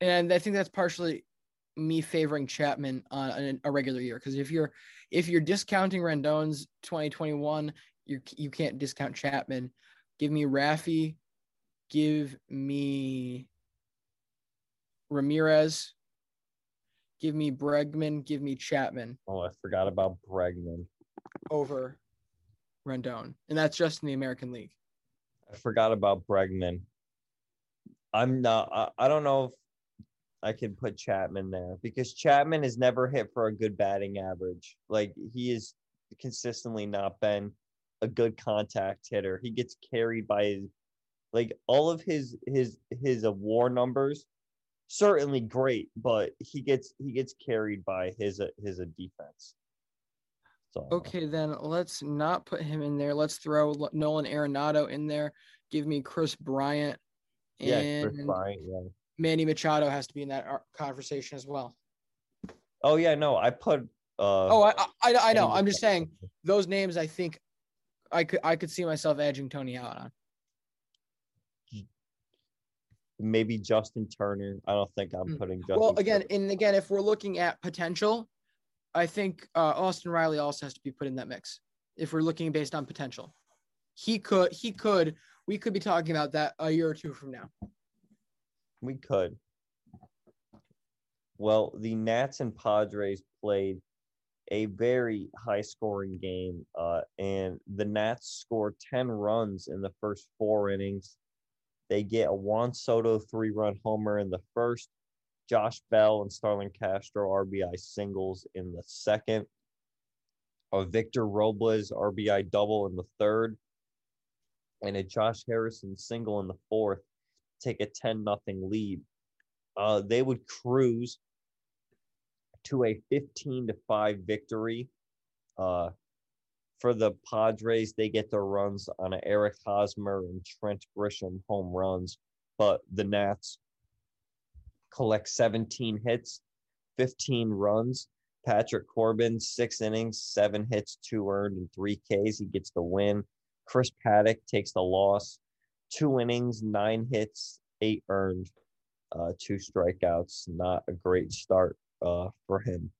and I think that's partially me favoring Chapman on a, regular year because if you're if you're discounting Rendon's 2021, you you can't discount Chapman. Give me Rafi, give me Ramirez, give me Bregman, give me Chapman Oh, I forgot about Bregman. over Rendon, and that's just in the American League. I forgot about Bregman. I'm not. I, I don't know if I can put Chapman there because Chapman has never hit for a good batting average. Like he has consistently not been a good contact hitter. He gets carried by his, like all of his his his war numbers. Certainly great, but he gets he gets carried by his uh, his uh, defense. So Okay, then let's not put him in there. Let's throw Nolan Arenado in there. Give me Kris Bryant. yeah, And Kris Bryant, yeah. Manny Machado has to be in that conversation as well. Oh yeah, no, I put. Uh, Oh, I, I, I know. I'm just saying those names. I think I could I could see myself edging Tony out on. Maybe Justin Turner. I don't think I'm Mm. putting Justin. Well, again, Turner. and again, if we're looking at potential, I think uh, Austin Riley also has to be put in that mix. If we're looking based on potential, he could, he could, we could be talking about that a year or two from now. we could. Well, the Nats and Padres played a very high scoring game, uh, and the Nats scored 10 runs in the first four innings. They get a Juan Soto three run homer in the first, Josh Bell and Starlin Castro RBI singles in the second, a Victor Robles RBI double in the third, and a Josh Harrison single in the fourth take a 10 nothing lead. Uh, they would cruise to a 15 to 5 victory. Uh, for the Padres, they get their runs on Eric Hosmer and Trent Grisham home runs, but the Nats collect 17 hits, 15 runs. Patrick Corbin, six innings, seven hits, two earned, and three Ks. He gets the win. Chris Paddack takes the loss. Two innings, nine hits, eight earned, uh, two strikeouts. Not a great start uh, for him.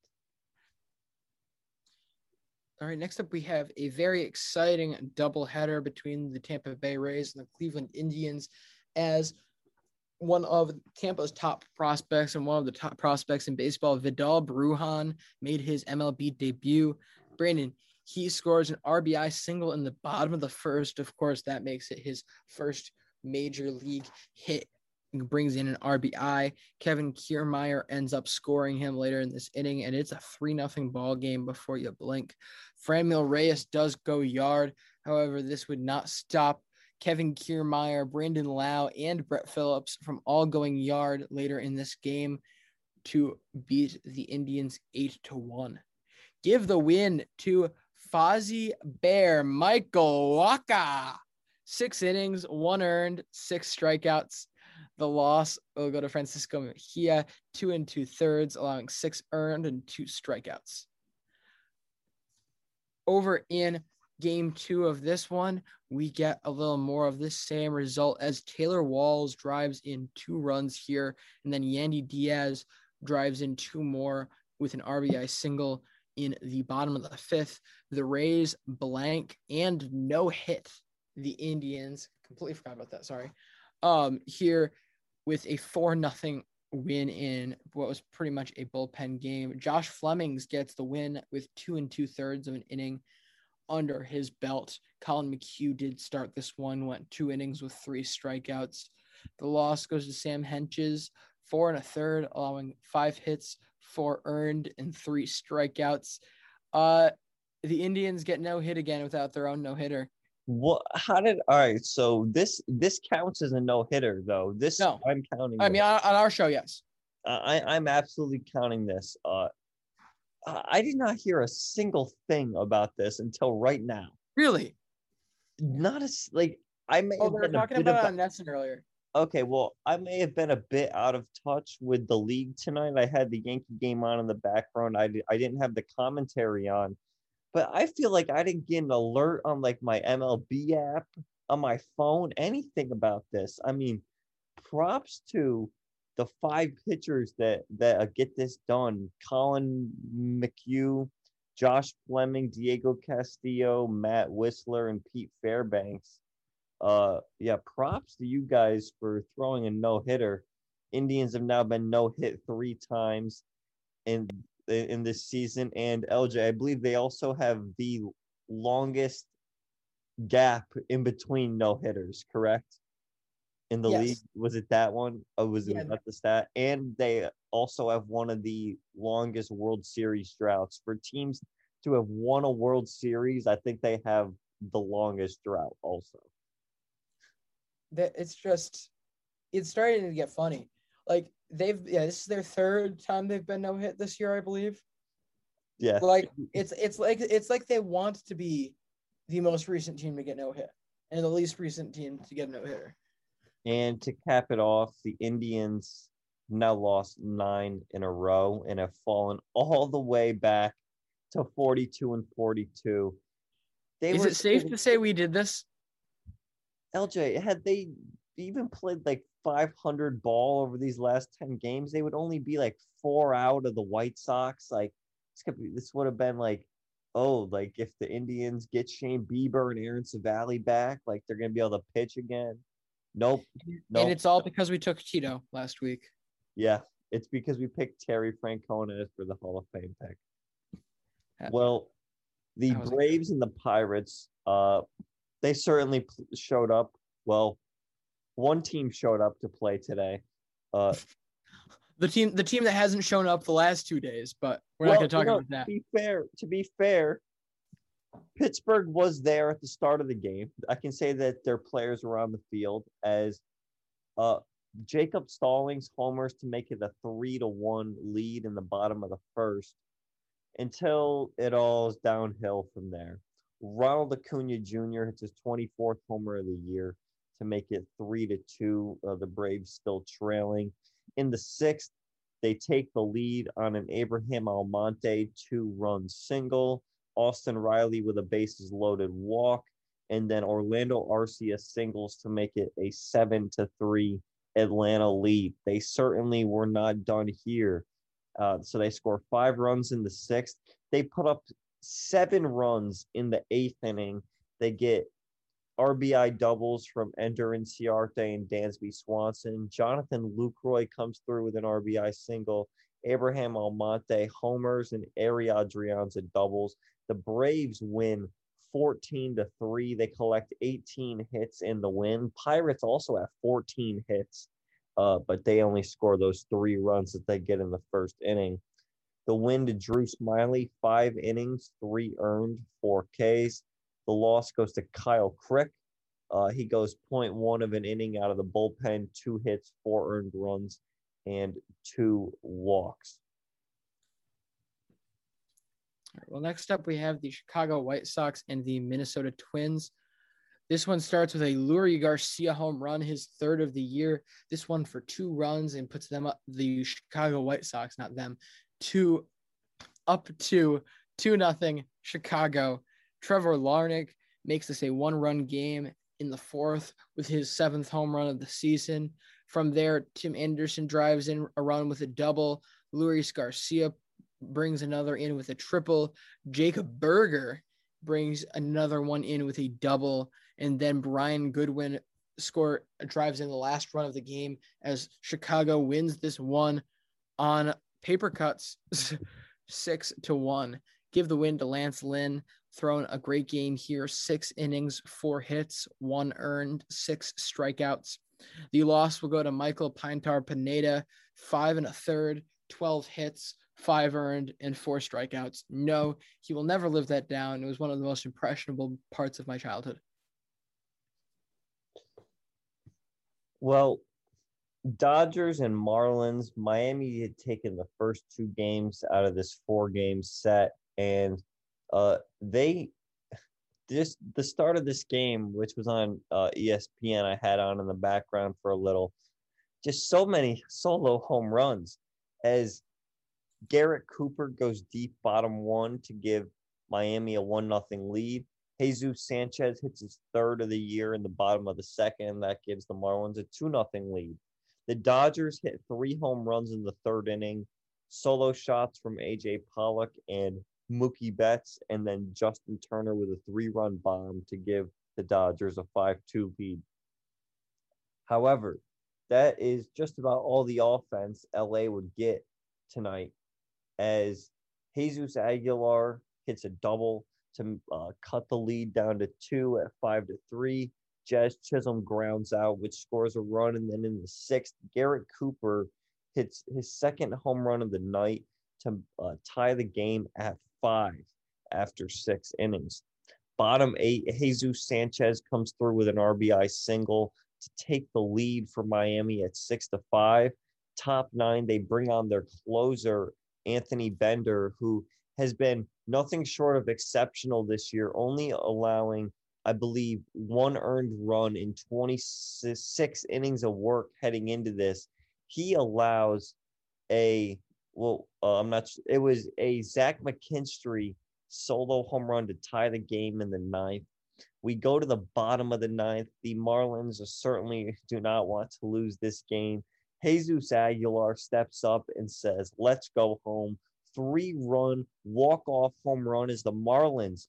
All right, next up we have a very exciting doubleheader between the Tampa Bay Rays and the Cleveland Indians as one of Tampa's top prospects and one of the top prospects in baseball, Vidal Brujan, made his MLB debut. Brandon, he scores an RBI single in the bottom of the first. Of course, that makes it his first major league hit brings in an RBI. Kevin Kiermaier ends up scoring him later in this inning, and it's a 3 0 ball game before you blink. Franmil Reyes does go yard. However, this would not stop Kevin Kiermaier, Brandon Lowe, and Brett Phillips from all going yard later in this game to beat the Indians 8 to 1. Give the win to Fozzie Bear, Michael Wacha. Six innings, one earned, six strikeouts. The loss will go to Francisco Mejia, two and two thirds, allowing six earned and two strikeouts. Over in game two of this one, we get a little more of this same result as Taylor Walls drives in two runs here, and then Yandy Diaz drives in two more with an RBI single in the bottom of the fifth. The Rays blank and no hit the Indians. Completely forgot about that. Sorry. Um, here with a four nothing win in what was pretty much a bullpen game. Josh Flemings gets the win with two and two thirds of an inning under his belt. Collin McHugh did start this one, went two innings with three strikeouts. The loss goes to Sam Hentges, four and a third, allowing five hits, four earned, and three strikeouts. Uh, the Indians get no hit again without their own no hitter. What? How did? All right. So this this counts as a no hitter, though. This No. I'm counting. I mean, this. on, on our show, yes. I I'm absolutely counting this. Uh, I did not hear a single thing about this until right now. Really? Not as like I may Oh, have they were been talking about on Netson earlier. Okay, well, I may have been a bit out of touch with the league tonight. I had the Yankee game on in the background. I, I didn't have the commentary on, but I feel like I didn't get an alert on like my MLB app on my phone, anything about this. I mean, props to the five pitchers that that uh, get this done: Collin McHugh, Josh Fleming, Diego Castillo, Matt Wisler, and Pete Fairbanks. Uh yeah props to you guys for throwing a no-hitter. Indians have now been no-hit three times in in this season. And lj i believe they also have the longest gap in between no-hitters correct? In the Yes. league? Was it that one? Or was it Yeah. not the stat? And they also have one of the longest world series droughts. For teams to have won a world series i think they have the longest drought also. That it's just it's starting to get funny. Like they've yeah, this is their third time they've been no hit this year, I believe. Yeah. Like it's it's like it's like they want to be the most recent team to get no hit and the least recent team to get no hitter. And to cap it off, the Indians now lost nine in a row and have fallen all the way back to 42 and 42. They Is were it safe to say we did this? LJ, had they even played like 500 ball over these last 10 games, they would only be like four out of the White Sox. Like this could be, this would have been like, oh, like if the Indians get Shane Bieber and Aaron Civale back, like they're gonna be able to pitch again. Nope. nope. And it's all because we took Tito last week. Yeah, it's because we picked Terry Francona for the Hall of Fame pick. Well, the Braves and the Pirates, uh, they certainly showed up. Well, one team showed up to play today. Uh, the team, the team that hasn't shown up the last two days, but we're well, not going to talk about that. To be fair, to be fair, Pittsburgh was there at the start of the game. I can say that their players were on the field as uh, Jacob Stallings homers to make it a three to one lead in the bottom of the first until it all is downhill from there. Ronald Acuna Jr. hits his 24th homer of the year to make it three to two. Uh, the Braves still trailing. In the sixth, they take the lead on an Abraham Almonte two run single. Austin Riley with a bases loaded walk, and then Orlando Arcia singles to make it a seven to three Atlanta lead. They certainly were not done here. Uh, so they score five runs in the sixth. They put up seven runs in the eighth inning. They get RBI doubles from Ender and Inciarte and Dansby Swanson. Jonathan Lucroy comes through with an RBI single. Abraham Almonte homers and Ehire Adrianza doubles. The Braves win 14 to 3. They collect 18 hits in the win. Pirates also have 14 hits, uh, but they only score those three runs that they get in the first inning. The win to Drew Smyly, five innings, three earned, four Ks. The loss goes to Kyle Crick. Uh, he goes 0.1 of an inning out of the bullpen, two hits, four earned runs, and two walks. well, next up, we have the Chicago White Sox and the Minnesota Twins. This one starts with a Leury Garcia home run, his third of the year. This one for two runs and puts them up, the Chicago White Sox, not them, two up to two nothing Chicago. Trevor Larnach makes this a one run game in the fourth with his seventh home run of the season. From there, Tim Anderson drives in a run with a double. Luis Garcia brings another in with a triple. Jacob Burger brings another one in with a double. And then Brian Goodwin score drives in the last run of the game as Chicago wins this one on paper cuts six to one. Give the win to Lance Lynn, throwing a great game here. Six innings, four hits, one earned, six strikeouts. The loss will go to Michael Pintar Pineda, five and a third, 12 hits, five earned, and four strikeouts. No, he will never live that down. It was one of the most impressionable parts of my childhood. Well, Dodgers and Marlins, Miami had taken the first two games out of this four game set, and uh, they just the start of this game, which was on uh, ESPN, I had on in the background for a little. Just so many solo home runs as Garrett Cooper goes deep bottom one to give Miami a one nothing lead. Jesus Sanchez hits his third of the year in the bottom of the second. That gives the Marlins a two nothing lead. The Dodgers hit three home runs in the third inning, solo shots from AJ Pollock and Mookie Betts, and then Justin Turner with a three run bomb to give the Dodgers a 5 2 lead. However, that is just about all the offense LA would get tonight as Jesus Aguilar hits a double to uh, cut the lead down to two at five to three. Jazz Chisholm grounds out, which scores a run. And then in the sixth, Garrett Cooper hits his second home run of the night to uh, tie the game at five after six innings. Bottom eight, Jesus Sanchez comes through with an RBI single to take the lead for Miami at six to five. Top nine, they bring on their closer, Anthony Bender, who has been nothing short of exceptional this year, only allowing I believe, one earned run in 26 innings of work heading into this. He allows a, well, uh, I'm not, it was a Zach McKinstry solo home run to tie the game in the ninth. We go to the bottom of the ninth. The Marlins certainly do not want to lose this game. Jesus Aguilar steps up and says, Let's go home. Three run walk off home run as the Marlins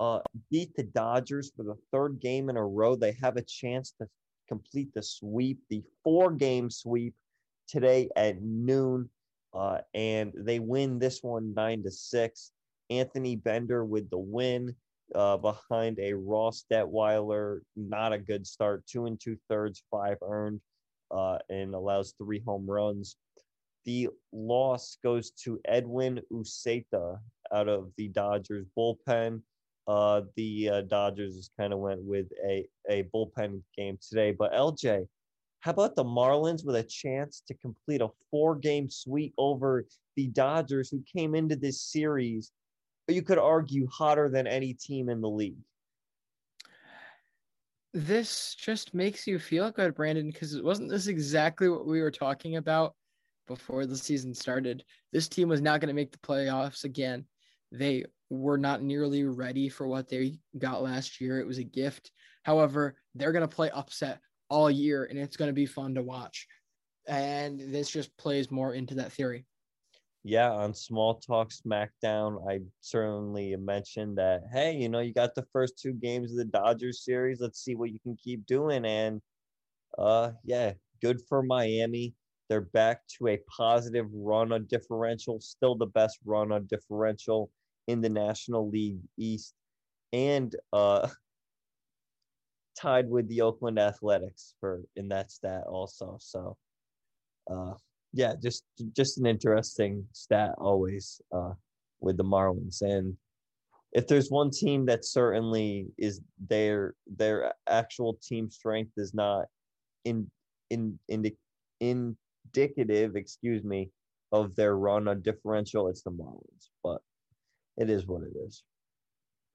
uh, beat the Dodgers for the third game in a row. They have a chance to complete the sweep, the four game sweep today at noon. Uh, and they win this one nine to six. Anthony Bender with the win uh, behind a Ross Detwiler. Not a good start. Two and two thirds, five earned, uh, and allows three home runs. The loss goes to Edwin Uceta out of the Dodgers bullpen uh, the uh, Dodgers just kind of went with a, a bullpen game today. But LJ, how about the Marlins with a chance to complete a four game sweep over the Dodgers, who came into this series, you could argue, hotter than any team in the league? This just makes you feel good, Brandon, because it wasn't this exactly what we were talking about before the season started. This team was not going to make the playoffs again. They were not nearly ready for what they got last year. It was a gift. However, they're going to play upset all year and it's going to be fun to watch. And this just plays more into that theory. Yeah, on Small Talk SmackDown, I certainly mentioned that, hey, you know, you got the first two games of the Dodgers series. Let's see what you can keep doing. And uh yeah, good for Miami. They're back to a positive run on differential, still the best run on differential in the National League East and uh, tied with the Oakland Athletics for in that stat also. So uh, yeah, just just an interesting stat always uh, with the Marlins. And if there's one team that certainly is their their actual team strength is not in in, in indicative, excuse me, of their run on differential, it's the Marlins. But it is what it is.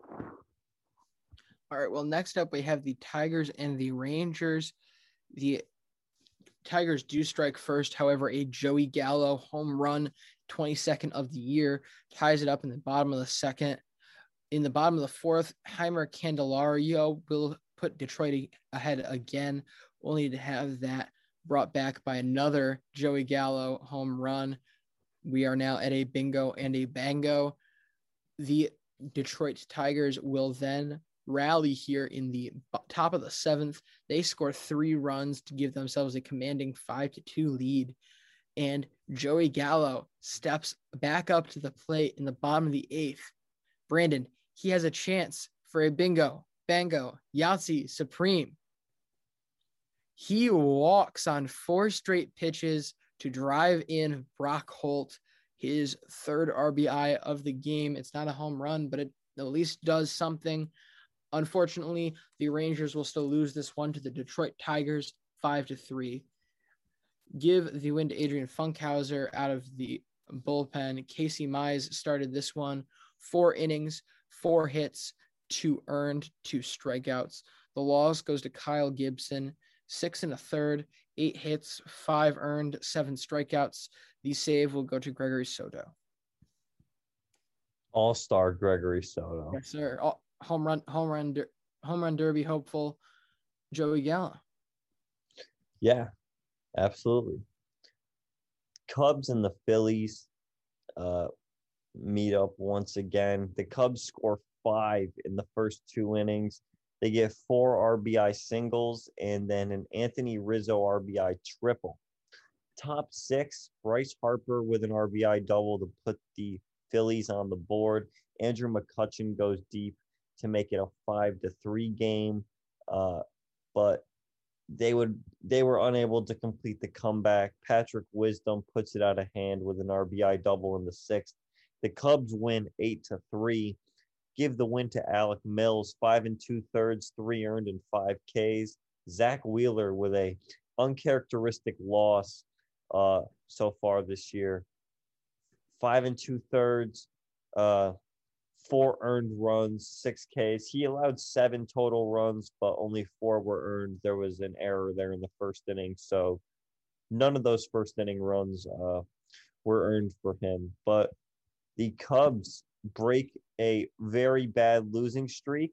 All right. Well, next up we have the Tigers and the Rangers. The Tigers do strike first. However, a Joey Gallo home run, 22nd of the year, ties it up in the bottom of the second. In the bottom of the fourth, Jeimer Candelario will put Detroit ahead again, only to have that brought back by another Joey Gallo home run. We are now at a bingo and a bango the Detroit Tigers will then rally here in the top of the seventh. They score three runs to give themselves a commanding five to two lead. And Joey Gallo steps back up to the plate in the bottom of the eighth. Brandon, he has a chance for a bingo, bango, Yahtzee, Supreme. He walks on four straight pitches to drive in Brock Holt his third RBI of the game. It's not a home run, but it at least does something. Unfortunately, the Rangers will still lose this one to the Detroit Tigers, five to three. Give the win to Adrian Funkhouser out of the bullpen. Casey Mize started this one, four innings, four hits, two earned, two strikeouts. The loss goes to Kyle Gibson, six and a third, eight hits, five earned, seven strikeouts. The save will go to Gregory Soto. All star Gregory Soto. Yes, sir. All, home run, home run, home run derby hopeful, Joey Gallo. Yeah, absolutely. Cubs and the Phillies uh, meet up once again. The Cubs score five in the first two innings. They get four RBI singles and then an Anthony Rizzo RBI triple top six, Bryce Harper with an RBI double to put the Phillies on the board. Andrew McCutchen goes deep to make it a five to three game. Uh, but they would they were unable to complete the comeback. Patrick Wisdom puts it out of hand with an RBI double in the sixth. The Cubs win eight to three. Give the win to Alec Mills, five and two thirds, three earned and five Ks. Zack Wheeler with a uncharacteristic loss uh, so far this year. Five and two thirds, uh, four earned runs, six Ks. He allowed seven total runs, but only four were earned. There was an error there in the first inning, so none of those first inning runs uh, were earned for him. But the Cubs break a very bad losing streak.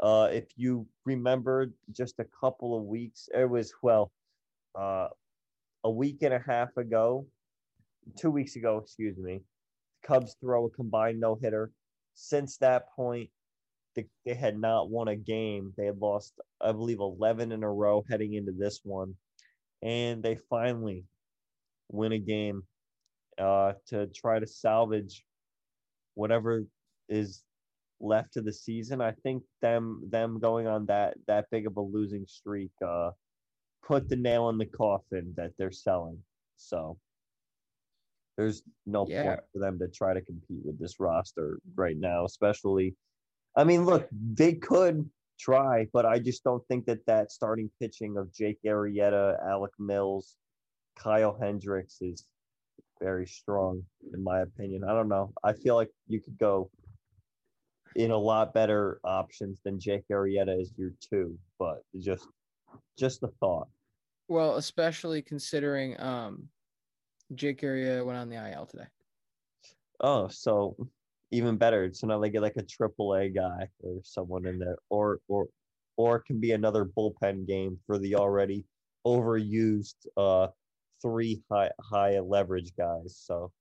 Uh, if you remember, just a couple of weeks, it was well, uh, a week and a half ago, two weeks ago, excuse me. Cubs throw a combined no hitter. Since that point, they, they had not won a game. They had lost, I believe, 11 in a row heading into this one. And they finally win a game uh, to try to salvage whatever is left of the season. I think them them going on that that big of a losing streak uh, put the nail in the coffin that they're selling. So there's no Yeah. point for them to try to compete with this roster right now, especially. I mean, look, they could try, but I just don't think that that starting pitching of Jake Arrieta, Alec Mills, Kyle Hendricks is very strong, in my opinion. I don't know. I feel like you could go in a lot better options than Jake Arrieta as your two, but just just a thought. Well, especially considering um, Jake Arrieta went on the IL today. Oh, so even better. So now they get like a triple A guy or someone in there, or or or it can be another bullpen game for the already overused uh three high high leverage guys. So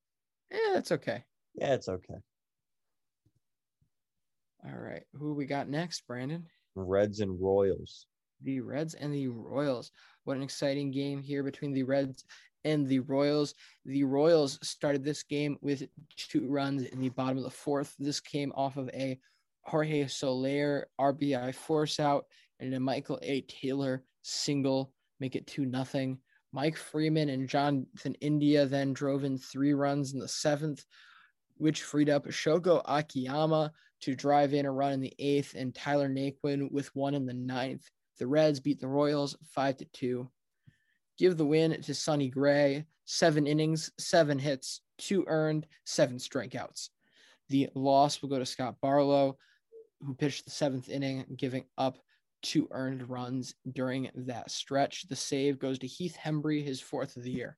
Yeah, that's okay. yeah, it's okay. All right. Who we got next, Brandon? Reds and Royals. The Reds and the Royals. What an exciting game here between the Reds and the Royals. The Royals started this game with two runs in the bottom of the fourth. This came off of a Jorge Soler RBI force out and a Michael A. Taylor single, make it two nothing. Mike Freeman and Jonathan India then drove in three runs in the seventh, which freed up Shogo Akiyama to drive in a run in the eighth and Tyler Naquin with one in the ninth. The Reds beat the Royals five to two. Give the win to Sonny Gray. Seven innings, seven hits, two earned, seven strikeouts. The loss will go to Scott Barlow, who pitched the seventh inning, giving up two earned runs during that stretch. The save goes to Heath Hembree, his fourth of the year.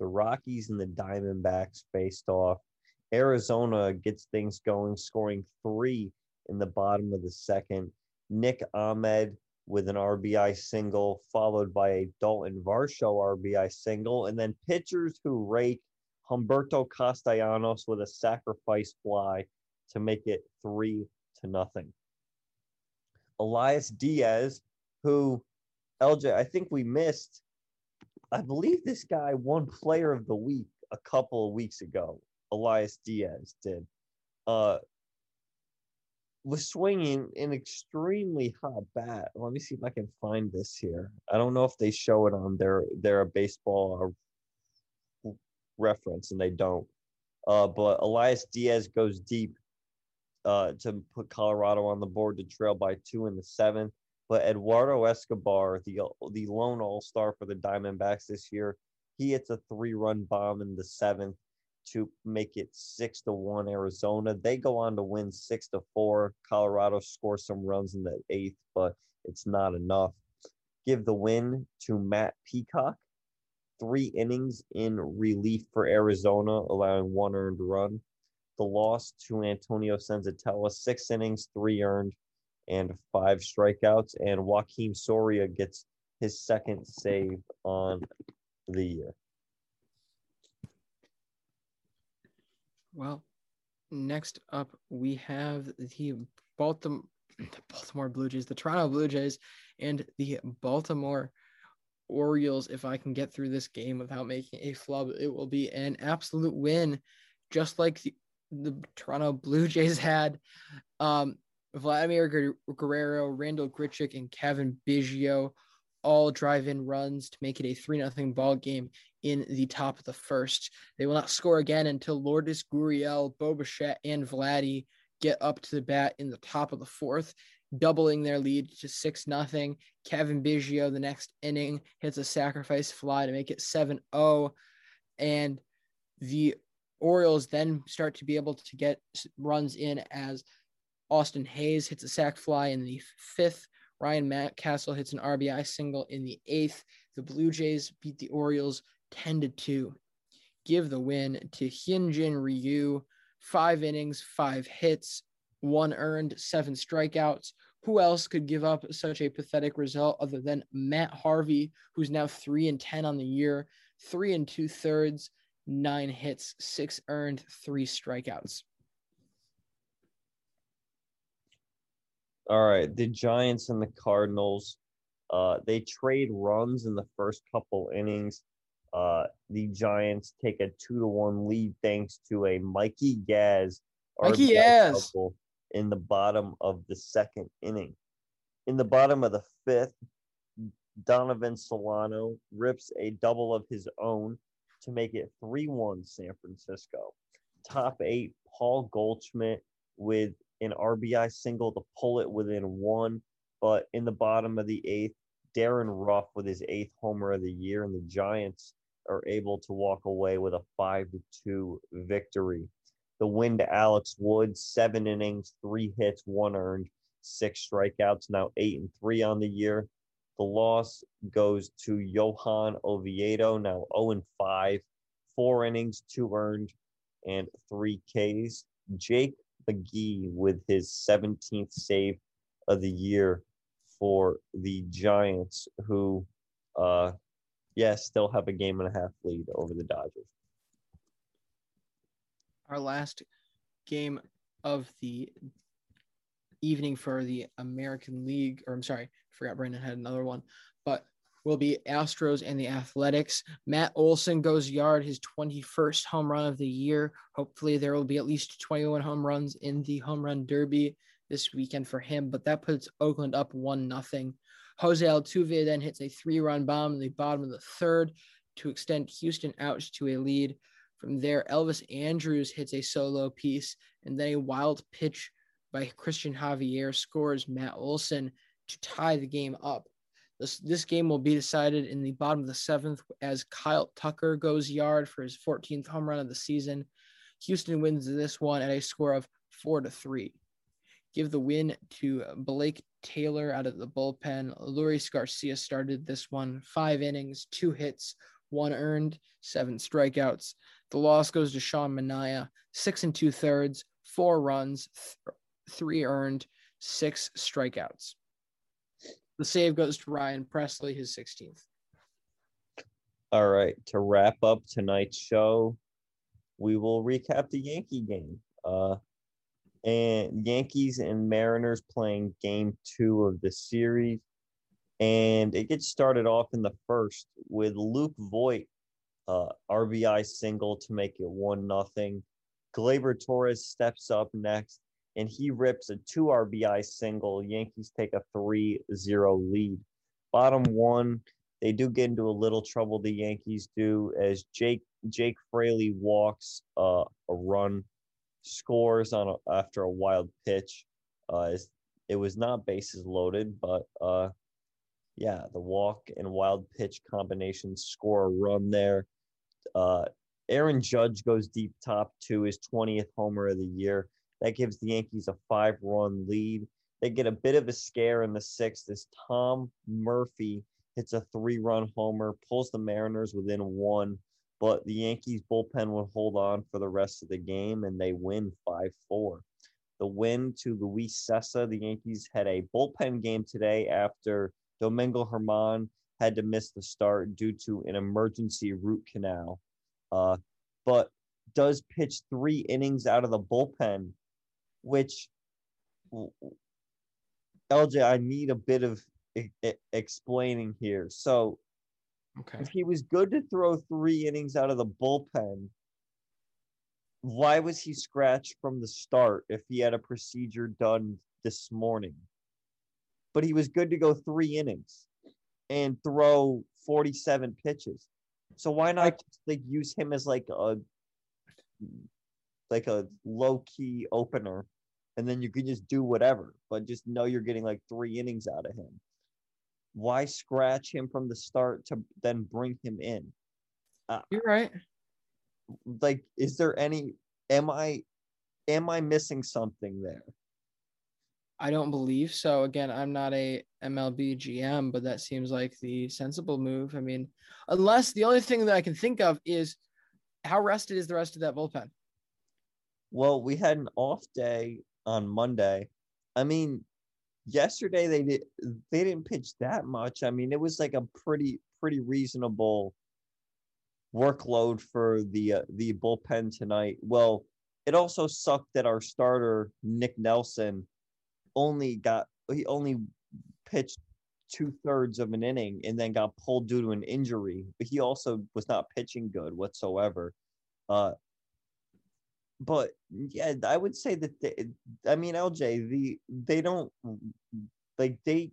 The Rockies and the Diamondbacks faced off. Arizona gets things going, scoring three in the bottom of the second. Nick Ahmed with an RBI single, followed by a Dalton Varsho RBI single, and then pitchers who rake Humberto Castellanos with a sacrifice fly to make it three to nothing. Elias Diaz, who LJ, I think we missed. I believe this guy won Player of the Week a couple of weeks ago. Elias Diaz did. Uh, was swinging an extremely hot bat. Let me see if I can find this here. I don't know if they show it on their their baseball uh, reference, and they don't. Uh, but Elias Diaz goes deep uh, to put Colorado on the board to trail by two in the seventh. But Eduardo Escobar, the the lone All Star for the Diamondbacks this year, he hits a three run bomb in the seventh to make it six to one Arizona. They go on to win six to four. Colorado scores some runs in the eighth, but it's not enough. Give the win to Matt Peacock. Three innings in relief for Arizona, allowing one earned run. The loss to Antonio Senzatela, six innings, three earned, and five strikeouts. And Joakim Soria gets his second save on the year. Well, next up we have the Baltimore, the Baltimore Blue Jays, the Toronto Blue Jays, and the Baltimore Orioles. If I can get through this game without making a flub, it will be an absolute win, just like the, the Toronto Blue Jays had. Um, Vladimir Guer- Guerrero, Randal Grichuk, and Cavan Biggio all drive in runs to make it a 3 0 ball game in the top of the first. They will not score again until Lourdes Gurriel, Bo Bichette, and Vladdy get up to the bat in the top of the fourth, doubling their lead to 6 nothing. Cavan Biggio, the next inning, hits a sacrifice fly to make it 7 0. And the Orioles then start to be able to get runs in as Austin Hays hits a sac fly in the fifth. Ryan Mountcastle hits an RBI single in the eighth. The Blue Jays beat the Orioles 10 to 2. Give the win to Hyunjin Ryu. Five innings, five hits, one earned, seven strikeouts. Who else could give up such a pathetic result other than Matt Harvey, who's now three and 10 on the year, three and two thirds, nine hits, six earned, three strikeouts. All right, the Giants and the Cardinals. Uh, they trade runs in the first couple innings. Uh, the Giants take a two to one lead thanks to a Mikey Gaz Mikey Gaz in the bottom of the second inning. In the bottom of the fifth, Donovan Solano rips a double of his own to make it 3 1 San Francisco. Top eight, Paul Goldschmidt with an RBI single to pull it within one. But in the bottom of the eighth, Darin Ruf with his eighth homer of the year, and the Giants are able to walk away with a 5 to 2 victory. The win to Alex Wood, seven innings, three hits, one earned, six strikeouts, now eight and three on the year. The loss goes to Johan Oviedo, now 0 and 5, four innings, two earned, and three Ks. Jake McGee with his 17th save of the year for the Giants, who, uh, yeah, still have a game and a half lead over the Dodgers. Our last game of the evening for the American League, or I'm sorry, I forgot Brandon had another one, but will be Astros and the Athletics. Matt Olson goes yard, his 21st home run of the year. Hopefully, there will be at least 21 home runs in the home run derby this weekend for him, but that puts Oakland up 1 nothing. Jose Altuve then hits a three run bomb in the bottom of the third to extend Houston out to a lead. From there, Elvis Andrus hits a solo piece, and then a wild pitch by Cristian Javier scores Matt Olson to tie the game up. This, this game will be decided in the bottom of the seventh as Kyle Tucker goes yard for his 14th home run of the season. Houston wins this one at a score of four to three. Give the win to Blake Taylor out of the bullpen. Luis Garcia started this one, five innings, two hits, one earned, seven strikeouts. The loss goes to Sean Manaea, six and two thirds, four runs, th- three earned, six strikeouts. The save goes to Ryan Pressly, his 16th. All right. To wrap up tonight's show, we will recap the Yankee game. Uh, and Yankees and Mariners playing game two of the series. And it gets started off in the first with Luke Voit, uh, RBI single to make it one nothing. Gleyber Torres steps up next and he rips a two RBI single. Yankees take a 3 0 lead. Bottom one, they do get into a little trouble, the Yankees do, as Jake Jake Fraley walks uh, a run, scores on a, after a wild pitch. Uh, it was not bases loaded, but uh, yeah, the walk and wild pitch combination score a run there. Uh, Aaron Judge goes deep top to his 20th homer of the year. That gives the Yankees a five run lead. They get a bit of a scare in the sixth as Tom Murphy hits a three run homer, pulls the Mariners within one, but the Yankees bullpen will hold on for the rest of the game and they win 5 4. The win to Luis Cessa, the Yankees had a bullpen game today after Domingo German had to miss the start due to an emergency root canal. Uh, but does pitch three innings out of the bullpen which LJ, I need a bit of explaining here. So, okay. if he was good to throw three innings out of the bullpen, why was he scratched from the start if he had a procedure done this morning? But he was good to go three innings and throw 47 pitches. So why not just, like use him as like a like a low key opener, and then you can just do whatever, but just know you're getting like three innings out of him. Why scratch him from the start to then bring him in? Uh, You're right. like, is there any? Am I? Am I missing something there? I don't believe so. Again, I'm not a MLB GM, but that seems like the sensible move. I mean, unless the only thing that I can think of is how rested is the rest of that bullpen? Well, we had an off day on Monday. I mean, yesterday they did they didn't pitch that much. I mean, it was like a pretty pretty reasonable workload for the uh, the bullpen tonight. Well, it also sucked that our starter Nick Nelson only got he only pitched two thirds of an inning and then got pulled due to an injury. But he also was not pitching good whatsoever. Uh, but yeah, I would say that they, I mean LJ, the they don't like they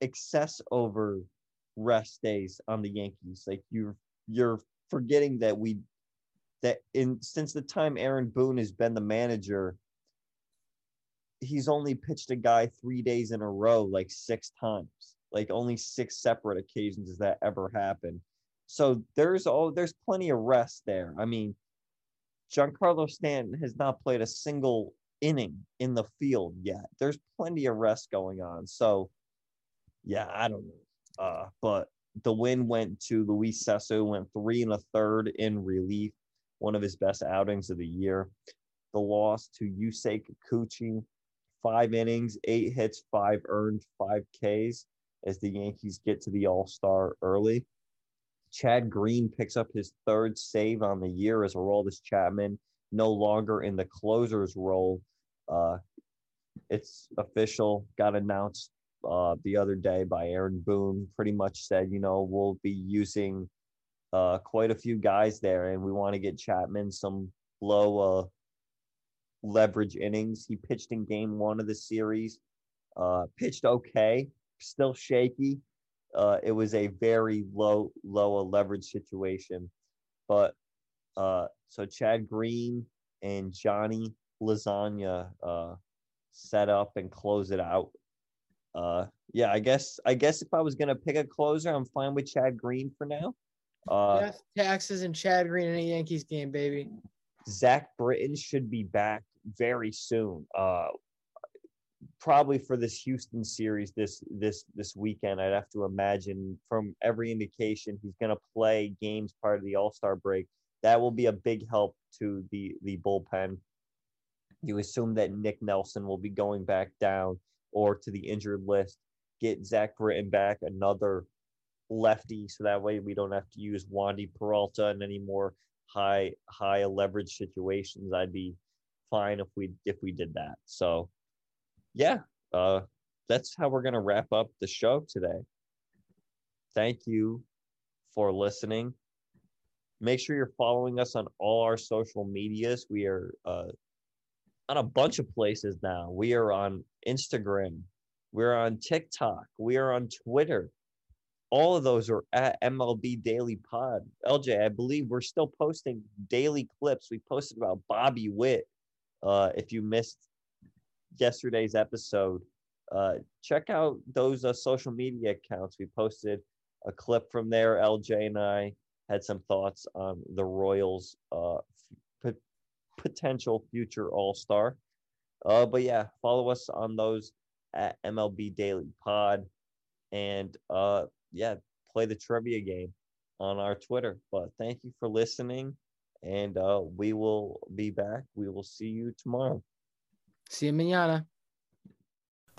excess over rest days on the Yankees. Like you're you're forgetting that we that in since the time Aaron Boone has been the manager, he's only pitched a guy three days in a row like six times. Like only six separate occasions has that ever happened. So there's all there's plenty of rest there. I mean, Giancarlo Stanton has not played a single inning in the field yet. There's plenty of rest going on. So yeah, I don't know. Uh, but the win went to Luis Cessa, went three and a third in relief, one of his best outings of the year. The loss to Yusei Kikuchi, five innings, eight hits, five earned, five Ks as the Yankees get to the All Star early. Chad Green picks up his third save on the year as Aroldis Chapman no longer in the closer's role. Uh, it's official, got announced uh, the other day by Aaron Boone. Pretty much said, you know, we'll be using uh, quite a few guys there, and we want to get Chapman some low uh, leverage innings. He pitched in game one of the series, uh, pitched okay, still shaky. Uh, it was a very low, low leverage situation. But uh, so Chad Green and Johnny Lasagna uh, set up and close it out. Uh, yeah, I guess I guess if I was gonna pick a closer, I'm fine with Chad Green for now. Uh, Death, taxes, and Chad Green in a Yankees game, baby. Zach Britton should be back very soon. Uh, probably for this Houston series this this this weekend. I'd have to imagine from every indication he's going to play games part of the All Star break. That will be a big help to the the bullpen. You assume that Nick Nelson will be going back down or to the injured list. Get Zach Britton back, another lefty, so that way we don't have to use Wandy Peralta in any more high high leverage situations. I'd be fine if we if we did that. So yeah, uh, that's how we're going to wrap up the show today. Thank you for listening. Make sure you're following us on all our social medias. We are uh, on a bunch of places now. We are on Instagram. We're on TikTok. We are on Twitter. All of those are at MLB Daily Pod. LJ, I believe we're still posting daily clips. We posted about Bobby Witt. Uh, if you missed yesterday's episode, uh, check out those uh, social media accounts. We posted a clip from there. LJ and I had some thoughts on the Royals' uh, p- potential future All Star. Uh, but yeah, follow us on those at MLB Daily Pod, and uh, yeah, play the trivia game on our Twitter. But thank you for listening, and uh, we will be back. We will see you tomorrow. See you mañana.